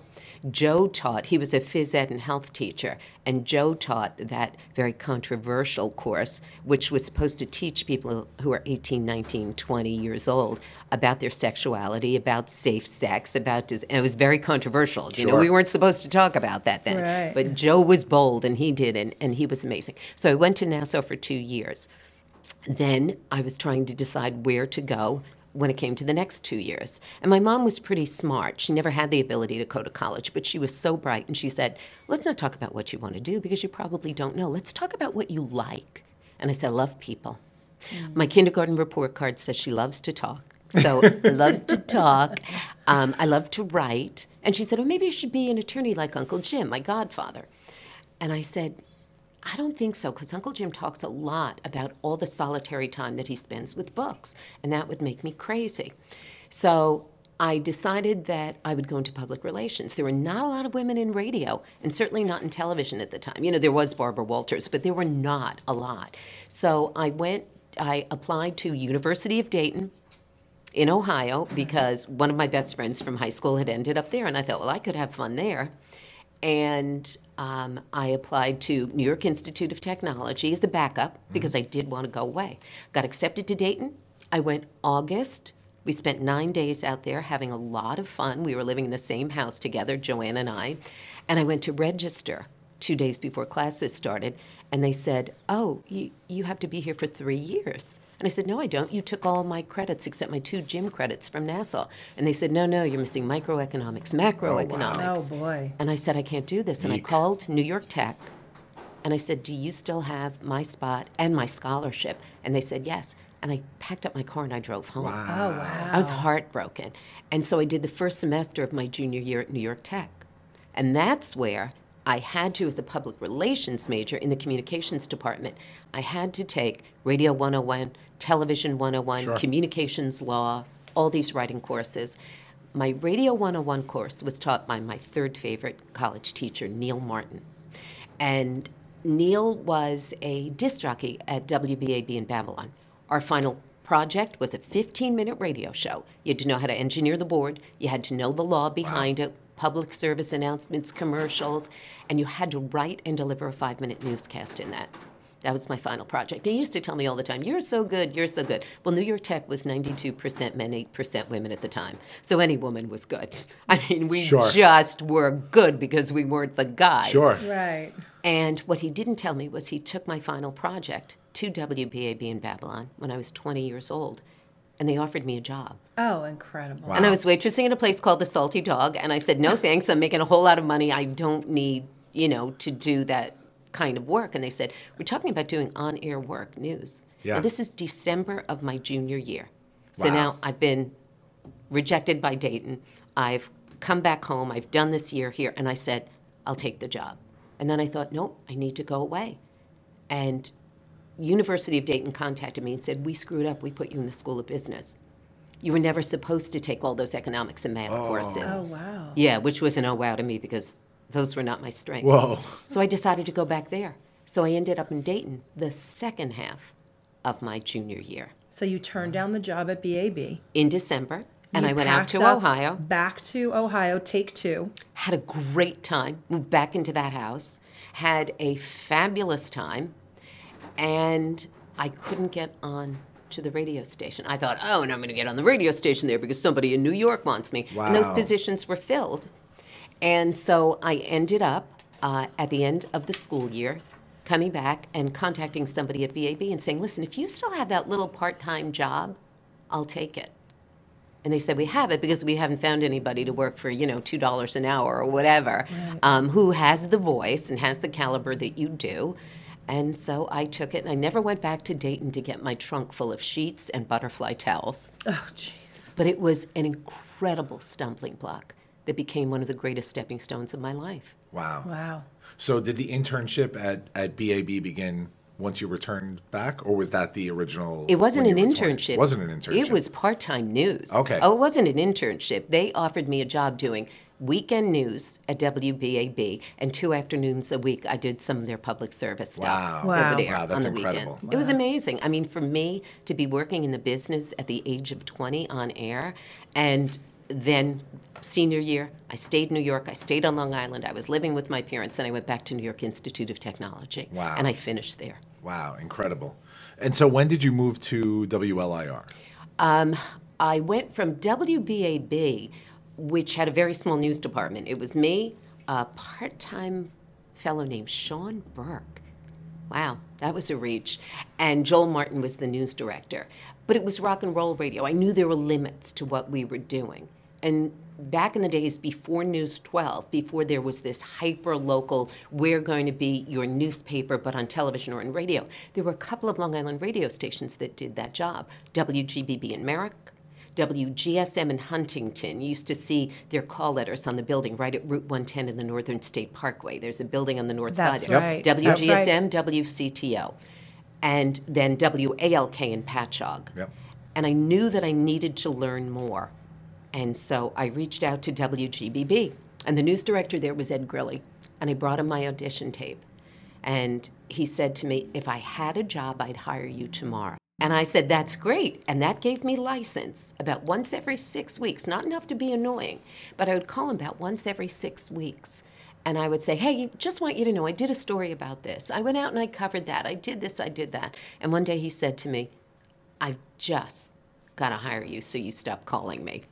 G: Joe taught, he was a phys ed and health teacher, and Joe taught that very controversial course, which was supposed to teach people who are 18, 19, 20 years old about their sexuality, about safe sex, about, dis- and it was very controversial. You know, we weren't supposed to talk about that then.
H: Right.
G: But Joe was bold and he did, and, and he was amazing. So I went to Nassau for two years. Then I was trying to decide where to go when it came to the next two years. And my mom was pretty smart. She never had the ability to go to college, but she was so bright. And she said, Let's not talk about what you want to do because you probably don't know. Let's talk about what you like. And I said, I love people. My kindergarten report card says she loves to talk. So I love to talk. Um, I love to write. And she said, Oh, maybe you should be an attorney like Uncle Jim, my godfather. And I said, I don't think so, because Uncle Jim talks a lot about all the solitary time that he spends with books, and that would make me crazy. So I decided that I would go into public relations. There were not a lot of women in radio, and certainly not in television at the time. You know, there was Barbara Walters, but there were not a lot. So I went I applied to University of Dayton in Ohio because one of my best friends from high school had ended up there, and I thought, well, I could have fun there. And um, I applied to New York Institute of Technology as a backup because I did want to go away. Got accepted to Dayton. I went August. We spent nine days out there having a lot of fun. We were living in the same house together, Joanne and I. And I went to register two days before classes started, and they said, Oh, you, you have to be here for three years. And I said, No, I don't. You took all my credits except my two gym credits from Nassau. And they said, No, no, you're missing microeconomics, macroeconomics.
H: Oh, oh boy.
G: And I said, I can't do this. And I called New York Tech and I said, Do you still have my spot and my scholarship? And they said, Yes. And I packed up my car and I drove home. Wow.
H: Oh, wow.
G: I was heartbroken. And so I did the first semester of my junior year at New York Tech. And that's where I had to, as a public relations major in the communications department, I had to take Radio 101, Television 101,
A: Sure.
G: Communications Law, all these writing courses. My Radio 101 course was taught by my third favorite college teacher, Neil Martin. And Neil was a disc jockey at WBAB in Babylon. Our final project was a 15 minute radio show. You had to know how to engineer the board, you had to know the law behind it, public service announcements, commercials, and you had to write and deliver a five minute newscast in that. That was my final project. He used to tell me all the time, You're so good, you're so good. Well, New York Tech was 92% men, 8% women at the time. So any woman was good. I mean, we
A: Sure.
G: just were good because we weren't the guys.
A: Sure.
H: Right.
G: And what he didn't tell me was he took my final project to WBAB in Babylon when I was 20 years old, and they offered me a job.
H: Oh, incredible.
G: And I was waitressing at a place called the Salty Dog, and I said, no thanks, I'm making a whole lot of money. I don't need, you know, to do that kind of work. And they said, we're talking about doing on-air work, news.
A: Yeah.
G: And this is December of my junior year. So
A: Wow.
G: now I've been rejected by Dayton. I've come back home. I've done this year here. And I said, I'll take the job. And then I thought, nope, I need to go away. And University of Dayton contacted me and said, we screwed up. We put you in the School of Business. You were never supposed to take all those economics and math oh. courses.
H: Oh, wow.
G: Yeah, which was an oh wow to me because those were not my strengths.
A: Whoa.
G: So I decided to go back there. So I ended up in Dayton the second half of my junior year
H: So you turned down the job at BAB.
G: in December, and
H: You
G: I went out to
H: up,
G: Ohio.
H: Back to Ohio, take two.
G: had a great time, moved back into that house, had a fabulous time, and I couldn't get on to the radio station. I thought, oh, and I'm going to get on the radio station there because somebody in New York wants me. And those positions were filled. And so I ended up uh, at the end of the school year coming back and contacting somebody at BAB and saying, listen, if you still have that little part time job, I'll take it. And they said, we have it because we haven't found anybody to work for, you know, $2 an hour or whatever, um, who has the voice and has the caliber that you do. And so I took it, and I never went back to Dayton to get my trunk full of sheets and butterfly towels.
H: Oh, jeez.
G: But it was an incredible stumbling block that became one of the greatest stepping stones of my life.
A: Wow.
H: Wow.
A: So did the internship at, at BAB begin once you returned back, or was that the original?
G: It wasn't an
A: internship. were 20?
G: internship.
A: Wasn't an internship.
G: It was part time news.
A: Okay.
G: Oh, it wasn't an internship. They offered me a job doing weekend news at WBAB, and two afternoons a week I did some of their public service stuff
A: Wow.
H: Wow.
G: over there
A: Wow, that's
G: on the
A: incredible.
G: weekend. It was amazing. I mean, for me to be working in the business at the age of 20 on air, and then senior year, I stayed in New York. I stayed on Long Island. I was living with my parents, and I went back to New York Institute of Technology.
A: Wow.
G: And I finished there.
A: Wow, incredible. And so when did you move to WLIR?
G: Um, I went from WBAB, which had a very small news department. It was me, a part time fellow named Sean Burke. Wow, that was a reach. And Joel Martin was the news director. But it was rock and roll radio. I knew there were limits to what we were doing. And back in the days before News 12, before there was this hyper local, we're going to be your newspaper, but on television or in radio, there were a couple of Long Island radio stations that did that job WGBB in Merrick, WGSM in Huntington. Used to see their call letters on the building right at Route 110 in the Northern State Parkway. There's a building on the north
H: That's
G: side. there.
H: right. That's right.
G: WGSM, WCTO, and then WALK in Patchogue.
A: Yep.
G: And I knew that I needed to learn more. And so I reached out to WGBB. And the news director there was Ed Grilly. And I brought him my audition tape. And he said to me, if I had a job, I'd hire you tomorrow. And I said, That's great. And that gave me license about once every six weeks, not enough to be annoying, but I would call him about once every six weeks. And I would say, Hey, just want you to know, I did a story about this. I went out and I covered that. I did this, I did that. And one day he said to me, I've just got to hire you so you stop calling me.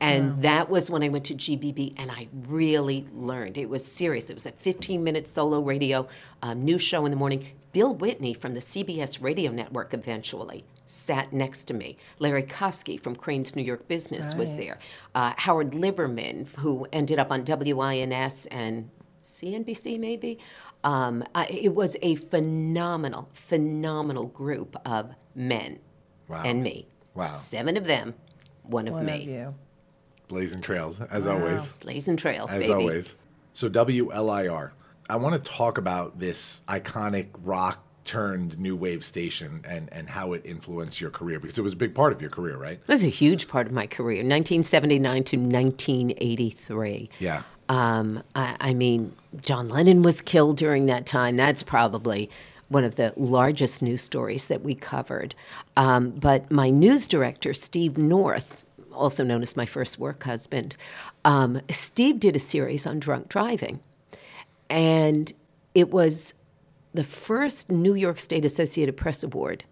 G: And that was when I went to GBB and I really learned. It was serious. It was a 15 minute solo radio um, news show in the morning. Bill Whitney from the CBS radio network eventually sat next to me. Larry Kofsky from Crain's New York Business was there. Uh, Howard Liberman, who ended up on WINS and CNBC maybe. Um, I, it was a phenomenal, phenomenal group of men
A: Wow.
G: and me.
A: Wow.
G: Seven of them, one of
H: One
G: me.
H: of you.
A: Blazing trails, as always.
G: Blazing trails,
A: As
G: baby.
A: always. So WLIR. I want to talk about this iconic rock turned new wave station and, and how it influenced your career because it was a big part of your career, right?
G: It was a huge part of my career, 1979 to 1983.
A: Yeah.
G: Um, I, I mean, John Lennon was killed during that time. That's probably one of the largest news stories that we covered. Um, but my news director, Steve North, also known as my first work husband, um, Steve did a series on drunk driving. And it was the first New York State Associated Press Award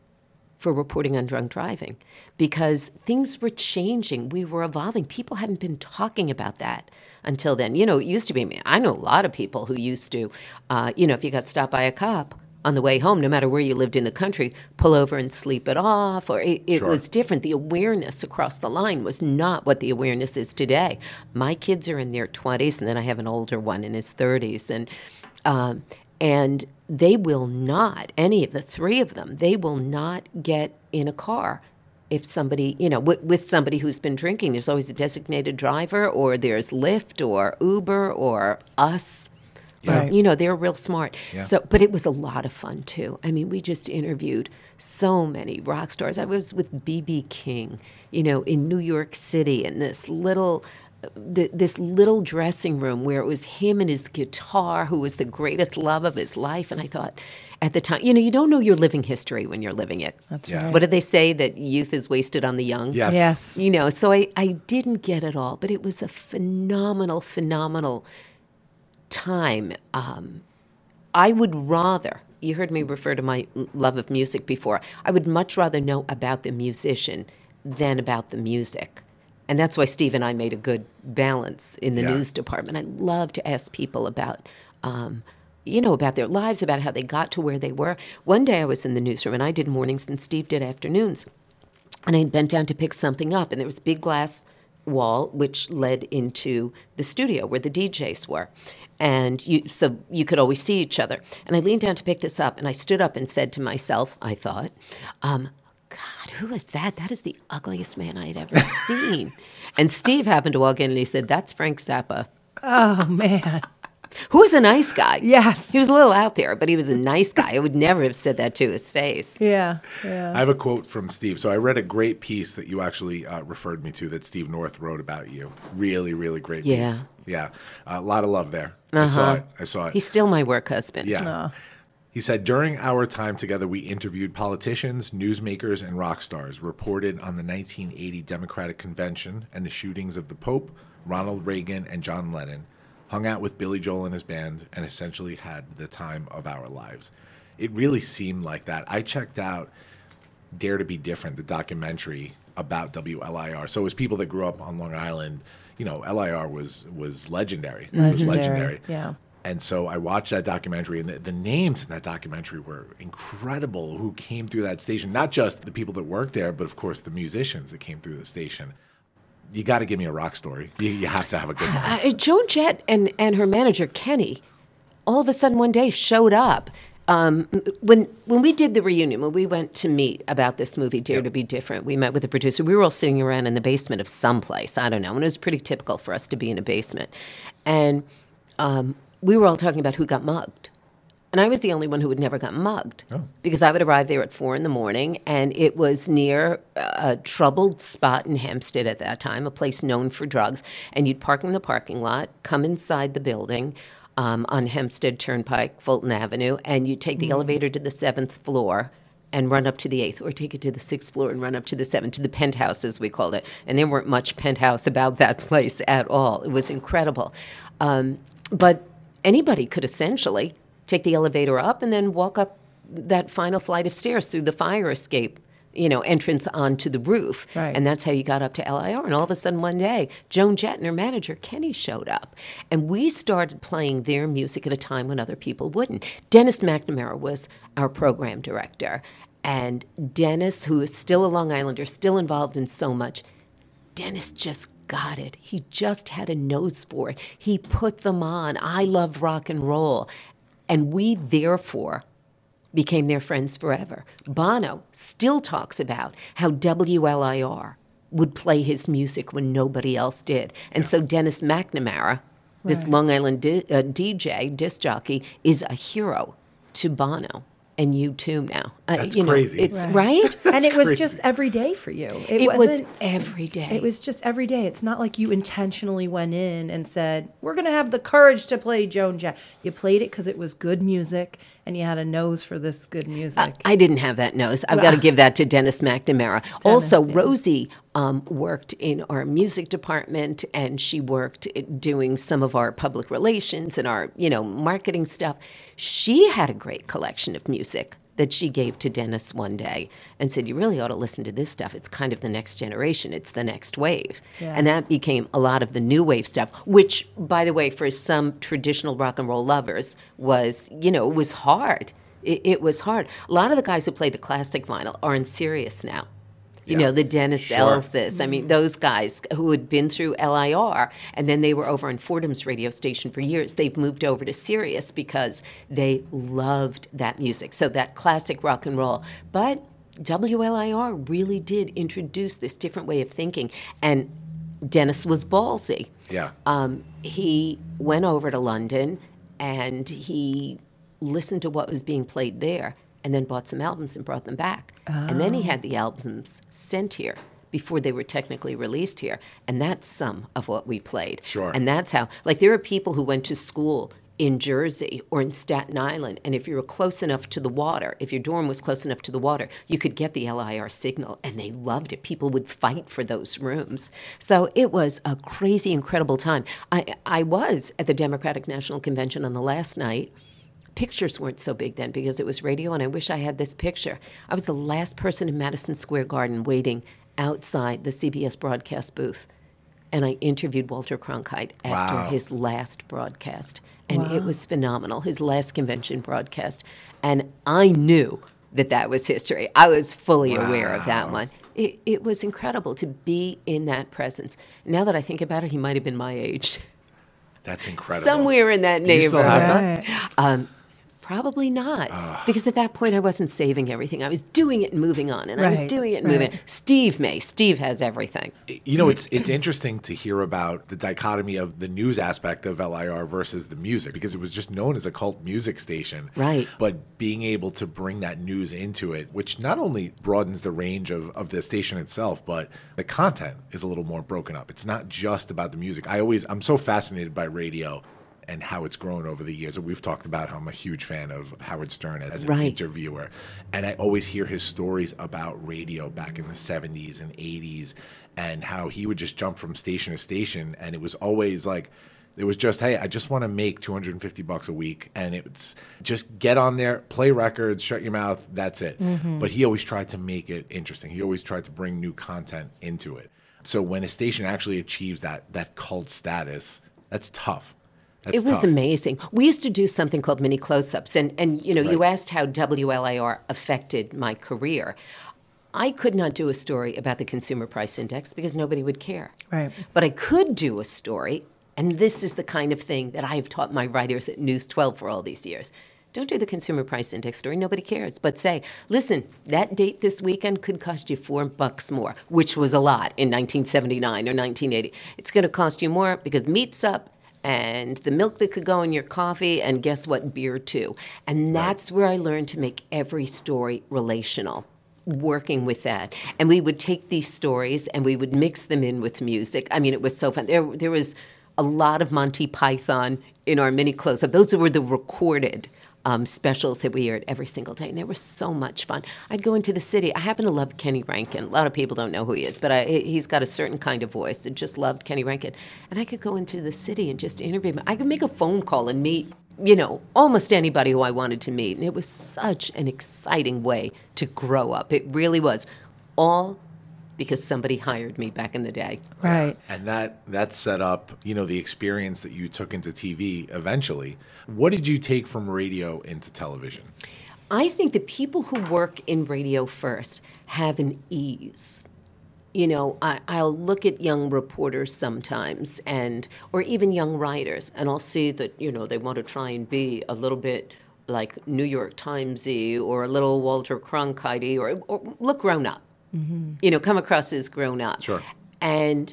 G: for reporting on drunk driving because things were changing. We were evolving. People hadn't been talking about that until then. You know, it used to be, I know a lot of people who used to, uh, you know, if you got stopped by a cop on the way home, no matter where you lived in the country, pull over and sleep it off, or it, it
A: Sure.
G: was different. The awareness across the line was not what the awareness is today. My kids are in their 20s, and then I have an older one in his 30s. And, um, and they will not, any of the three of them, they will not get in a car if somebody, you know, with, with somebody who's been drinking. There's always a designated driver, or there's Lyft, or Uber, or us.
H: Right.
G: You know, they're real smart. So, but it was a lot of fun too. I mean, we just interviewed so many rock stars. I was with BB King, you know, in New York City in this little th- this little dressing room where it was him and his guitar who was the greatest love of his life and I thought at the time, you know, you don't know your living history when you're living it.
H: That's
A: Yeah.
H: right.
G: What did they say that youth is wasted on the young?
A: Yes.
H: Yes.
G: You know, so I, I didn't get it all, but it was a phenomenal, phenomenal time. Um, I would rather, you heard me refer to my love of music before, I would much rather know about the musician than about the music. And that's why Steve and I made a good balance in the
A: Yeah.
G: news department. I love to ask people about, um, you know, about their lives, about how they got to where they were. One day I was in the newsroom and I did mornings and Steve did afternoons. And I bent down to pick something up, and there was big glass wall which led into the studio where the DJs were. And you, so you could always see each other. And I leaned down to pick this up, and I stood up and said to myself, I thought, um, God, who is that? That is the ugliest man I had ever seen. and Steve happened to walk in and he said, That's Frank Zappa,
H: Oh man.
G: Who was a nice guy.
H: Yes.
G: He was a little out there, but he was a nice guy. I would never have said that to his face.
H: Yeah. Yeah.
A: I have a quote from Steve. So I read a great piece that you actually uh, referred me to that Steve North wrote about you. Really, really great
G: Yeah.
A: piece. Yeah. a lot of love there. I saw it. I saw it.
G: He's still my work husband.
A: Yeah. He said, during our time together, we interviewed politicians, newsmakers, and rock stars, reported on the 1980 Democratic Convention and the shootings of the Pope, Ronald Reagan, and John Lennon, hung out with Billy Joel and his band, and essentially had the time of our lives. It really seemed like that. I checked out Dare to Be Different, the documentary about WLIR. So it was people that grew up on Long Island, you know, LIR was was legendary. It was
H: Legendary,
A: legendary.
H: yeah.
A: And so I watched that documentary, and the, the names in that documentary were incredible who came through that station. Not just the people that worked there, but of course the musicians that came through the station. You got to give me a rock story. You, you have to have a good one.
G: Uh, Joan Jett and, and her manager Kenny, all of a sudden one day showed up. Um, when when we did the reunion, when we went to meet about this movie, Dare to Be Different, we met with the producer. We were all sitting around in the basement of someplace. I don't know, and it was pretty typical for us to be in a basement. And um, we were all talking about who got mugged. And I was the only one who had never got mugged because I would arrive there at four in the morning, and it was near a troubled spot in Hempstead at that time, a place known for drugs. And you'd park in the parking lot, come inside the building um, on Hempstead Turnpike, Fulton Avenue, and you'd take the elevator to the seventh floor, and run up to the eighth, or take it to the sixth floor and run up to the seventh, to the penthouse, as we called it. And there weren't much penthouse about that place at all. It was incredible. Um, but anybody could essentially take the elevator up and then walk up that final flight of stairs through the fire escape you know, entrance onto the roof.
H: Right.
G: And that's how you got up to LIR. And all of a sudden, one day, Joan Jett and her manager, Kenny, showed up. And we started playing their music at a time when other people wouldn't. Dennis McNamara was our program director. And Dennis, who is still a Long Islander, still involved in so much, Dennis just got it. He just had a nose for it. He put them on. I love rock and roll. And we, therefore, became their friends forever. Bono still talks about how WLIR would play his music when nobody else did. And so Dennis McNamara, this Long Island di- uh, DJ, disc jockey, is a hero to Bono. And you too now. Uh,
A: That's
G: you know,
A: crazy.
G: It's
H: Right.
G: right.
H: and it was
A: crazy.
H: just every day for you. It,
G: It was
H: wasn't
G: every day.
H: It was just every day. It's not like you intentionally went in and said, "We're going to have the courage to play Joan Jett." You played it because it was good music, and you had a nose for this good music.
G: I didn't have that nose. I've got to give that to Dennis McNamara. also,
H: yeah.
G: Rosie um, worked in our music department, and she worked doing some of our public relations and our, you know, marketing stuff. She had a great collection of music that she gave to Dennis one day and said, "You really ought to listen to this stuff. It's kind of the next generation. It's the next wave."
H: Yeah.
G: And that became a lot of the new wave stuff, which, by the way, for some traditional rock and roll lovers, was you know it was hard. It, it was hard. A lot of the guys who played the classic vinyl are in Sirius now. You
A: Yeah.
G: know, the Dennis
A: Sure.
G: Elsas. I mean, those guys who had been through LIR and then they were over on Fordham's radio station for years. They've moved over to Sirius because they loved that music. So that classic rock and roll. But WLIR really did introduce this different way of thinking. And Dennis was ballsy.
A: Yeah.
G: Um, he went over to London and he listened to what was being played there and then bought some albums and brought them back. And then he had the oh. albums sent here before they were technically released here. And that's some of what we played.
A: Sure.
G: And that's how, like, there are people who went to school in Jersey or in Staten Island, and if you were close enough to the water, if your dorm was close enough to the water, you could get the LIR signal, and they loved it. People would fight for those rooms. So it was a crazy, incredible time. I, I was at the Democratic National Convention on the last night. Pictures weren't so big then because it was radio, and I wish I had this picture. I was the last person in Madison Square Garden waiting outside the CBS broadcast booth and I interviewed Walter Cronkite after
A: Wow.
G: his last broadcast, and it was phenomenal. His last convention broadcast, and I knew that that was history. I was fully aware of that one. It, it was incredible to be in that presence. Now that I think about it, he might have been my age,
A: That's incredible.
G: somewhere in that
A: Do you still have
G: neighborhood.
A: that?
H: Right.
G: Um, Probably not, because at that point I wasn't saving everything. I was doing it and moving on, and I was doing it and moving.
H: right.
G: Steve may. Steve has everything.
A: You know, it's it's interesting to hear about the dichotomy of the news aspect of LIR versus the music because it was just known as a cult music station.
G: Right.
A: But being able to bring that news into it, which not only broadens the range of, of the station itself, but the content is a little more broken up. It's not just about the music. I always I'm so fascinated by radio and how it's grown over the years. And we've talked about how I'm a huge fan of Howard Stern as an
G: Right.
A: interviewer. And I always hear his stories about radio back in the 70s and 80s and how he would just jump from station to station. And it was always like, it was just, hey, I just want to make 250 bucks a week. And it's just get on there, play records, shut your mouth, that's it. Mm-hmm. But he always tried to make it interesting. He always tried to bring new content into it. So when a station actually achieves that that cult status, that's tough. That's
G: it was
A: tough.
G: amazing. We used to do something called mini close-ups, and and you know, you asked how WLIR affected my career. I could not do a story about the consumer price index because nobody would care.
H: Right.
G: But I could do a story, and this is the kind of thing that I've taught my writers at News 12 for all these years. Don't do the consumer price index story, nobody cares. But say, listen, that date this weekend could cost you four bucks more, which was a lot in 1979 or 1980. It's going to cost you more because meat's up and the milk that could go in your coffee, and guess what? Beer too. And that's where I learned to make every story relational working with that. And we would take these stories and we would mix them in with music. I mean, it was so fun. There, there was a lot of Monty Python in our mini close up. Those were the recorded um, specials that we aired every single day, and they were so much fun. I'd go into the city. I happen to love Kenny Rankin. A lot of people don't know who he is, but I, he's got a certain kind of voice. I just loved Kenny Rankin, and I could go into the city and just interview him. I could make a phone call and meet. You know, almost anybody who I wanted to meet. And it was such an exciting way to grow up. It really was. All because somebody hired me back in the day.
H: Right.
A: And that that set up, you know, the experience that you took into TV eventually. What did you take from radio into television?
G: I think the people who work in radio first have an ease. You know, I, I'll look at young reporters sometimes, and or even young writers, and I'll see that you know they want to try and be a little bit like New York Timesy or a little Walter Cronkite or, or look grown up. You know, come across as grown up.
A: Sure.
G: And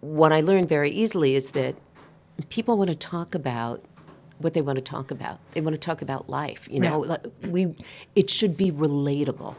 G: what I learned very easily is that people want to talk about what they want to talk about. They want to talk about life. You know, Like, we it should be relatable,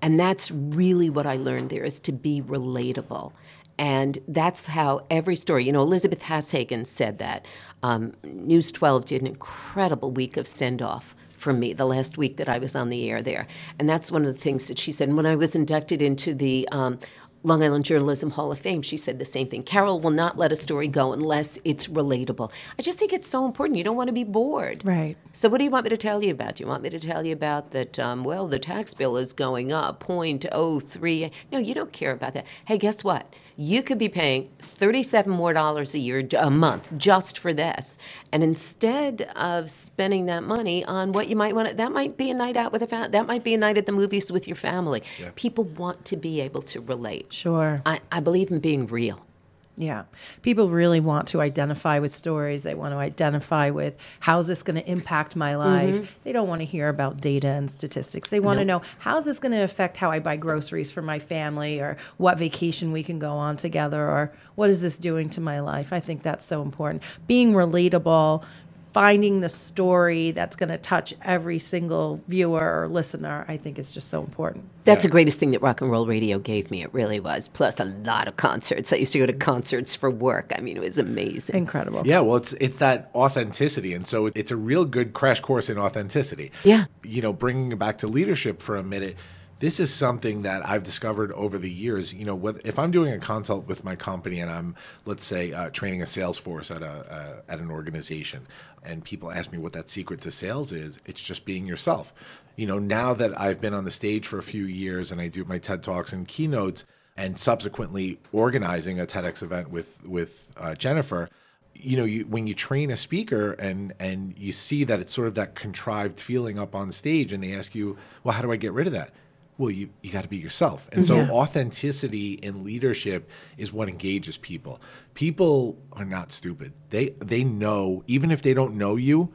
G: and that's really what I learned there is to be relatable. And that's how every story, you know, Elizabeth Hashagen said that. Um, News 12 did an incredible week of send off for me the last week that I was on the air there. And that's one of the things that she said. And when I was inducted into the um, Long Island Journalism Hall of Fame, she said the same thing. Carol will not let a story go unless it's relatable. I just think it's so important. You don't want to be bored.
H: Right.
G: So, what do you want me to tell you about? Do you want me to tell you about that, um, well, the tax bill is going up 0.03? No, you don't care about that. Hey, guess what? You could be paying 37 more dollars a year, a month, just for this. And instead of spending that money on what you might want to, that might be a night out with a family, that might be a night at the movies with your family. People want to be able to relate.
H: Sure.
G: I, I believe in being real.
H: Yeah. People really want to identify with stories. They want to identify with how's this going to impact my mm-hmm. life. They don't want to hear about data and statistics. They want to know how's this going to affect how I buy groceries for my family or what vacation we can go on together or what is this doing to my life. I think that's so important. Being relatable, finding the story that's going to touch every single viewer or listener, I think is just so important.
G: That's the greatest thing that rock and roll radio gave me. It really was. Plus a lot of concerts. I used to go to concerts for work. I mean, it was amazing.
H: Incredible.
A: Yeah, well, it's it's that authenticity, and so it's a real good crash course in authenticity.
G: Yeah.
A: you know, bringing it back to leadership for a minute. This is something that I've discovered over the years. You know, whether, if I'm doing a consult with my company and I'm, let's say, uh, training a sales force at a uh, at an organization, and people ask me what that secret to sales is, it's just being yourself. You know, now that I've been on the stage for a few years and I do my TED talks and keynotes, and subsequently organizing a TEDx event with with uh, Jennifer, you know, you, when you train a speaker and and you see that it's sort of that contrived feeling up on stage, and they ask you, well, how do I get rid of that? Well, you you got to be yourself, and so authenticity in leadership is what engages people. People are not stupid. They they know even if they don't know you,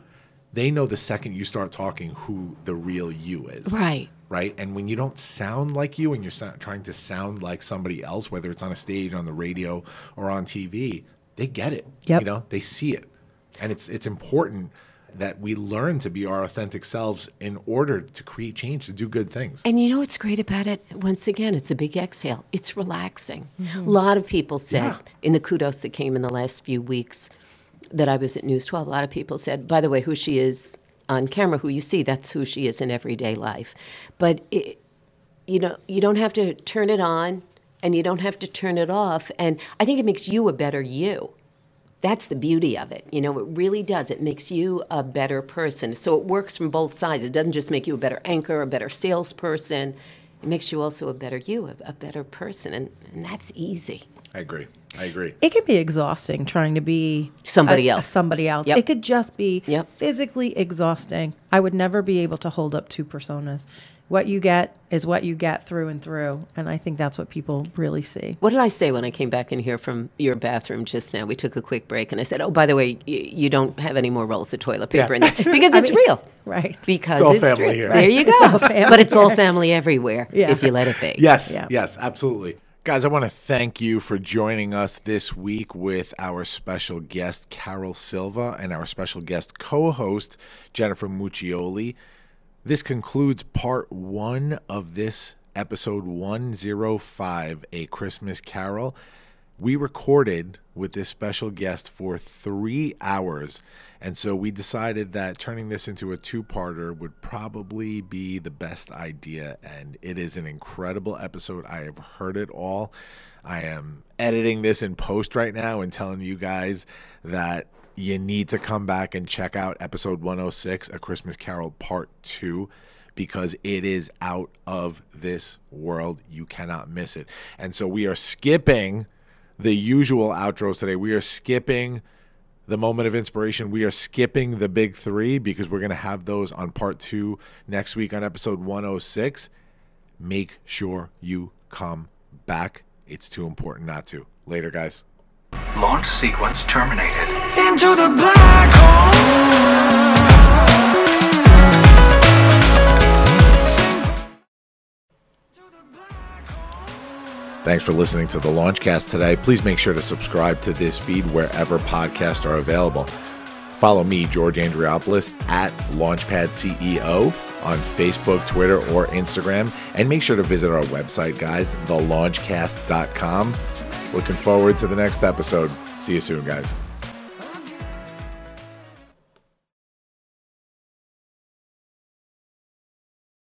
A: they know the second you start talking who the real you is
G: Right.
A: right? And when you don't sound like you and you're so- trying to sound like somebody else, whether it's on a stage, on the radio, or on TV, they get it.
H: Yep.
A: You know, they see it, and it's it's important that we learn to be our authentic selves in order to create change, to do good things.
G: And you know what's great about it? Once again, it's a big exhale. It's relaxing. Mm-hmm. A lot of people said
A: Yeah.
G: in the kudos that came in the last few weeks that I was at News 12, a lot of people said, by the way, who she is on camera, who you see, that's who she is in everyday life. But it, you know, you don't have to turn it on and you don't have to turn it off. And I think it makes you a better you. That's the beauty of it. You know, it really does. It makes you a better person. So it works from both sides. It doesn't just make you a better anchor, a better salesperson. It makes you also a better you, a, a better person. And, and that's easy.
A: I agree. I agree.
H: It can be exhausting trying to be
G: Somebody
H: a- a
G: else.
H: somebody else.
G: Yep.
H: It could just be
G: Yep.
H: physically exhausting. I would never be able to hold up two personas. What you get is what you get through and through, and I think that's what people really see.
G: What did I say when I came back in here from your bathroom just now? We took a quick break, and I said, "Oh, by the way, y- you don't have any more rolls of toilet paper in there because it's real."
H: Right.
G: Because
A: It's all
G: it's
A: family
G: real.
A: here.
G: There you go.
H: all
G: but it's all family everywhere
H: Yeah.
G: if you let it be.
A: Yes,
H: Yeah.
A: yes, absolutely. Guys, I want to thank you for joining us this week with our special guest, Carol Silva, and our special guest co host, Jennifer Muccioli. This concludes part one of this episode 105, A Christmas Carol. we recorded with this special guest for three hours. And so we decided that turning this into a two parter would probably be the best idea. And it is an incredible episode. I have heard it all. I am editing this in post right now and telling you guys that you need to come back and check out episode 106, A Christmas Carol Part 2 because it is out of this world. You cannot miss it. And so we are skipping the usual outros today. We are skipping the moment of inspiration. We are skipping the big three because we're going to have those on part two next week on episode 106. Make sure you come back. It's too important not to. Later, guys.
D: Launch sequence terminated.
I: Into the black
A: Thanks for listening to the Launchcast today. Please make sure to subscribe to this feed wherever podcasts are available. Follow me, George Andriopoulos, at Launchpad CEO on Facebook, Twitter, or Instagram. And make sure to visit our website, guys, thelaunchcast.com. Looking forward to the next episode. See you soon, guys.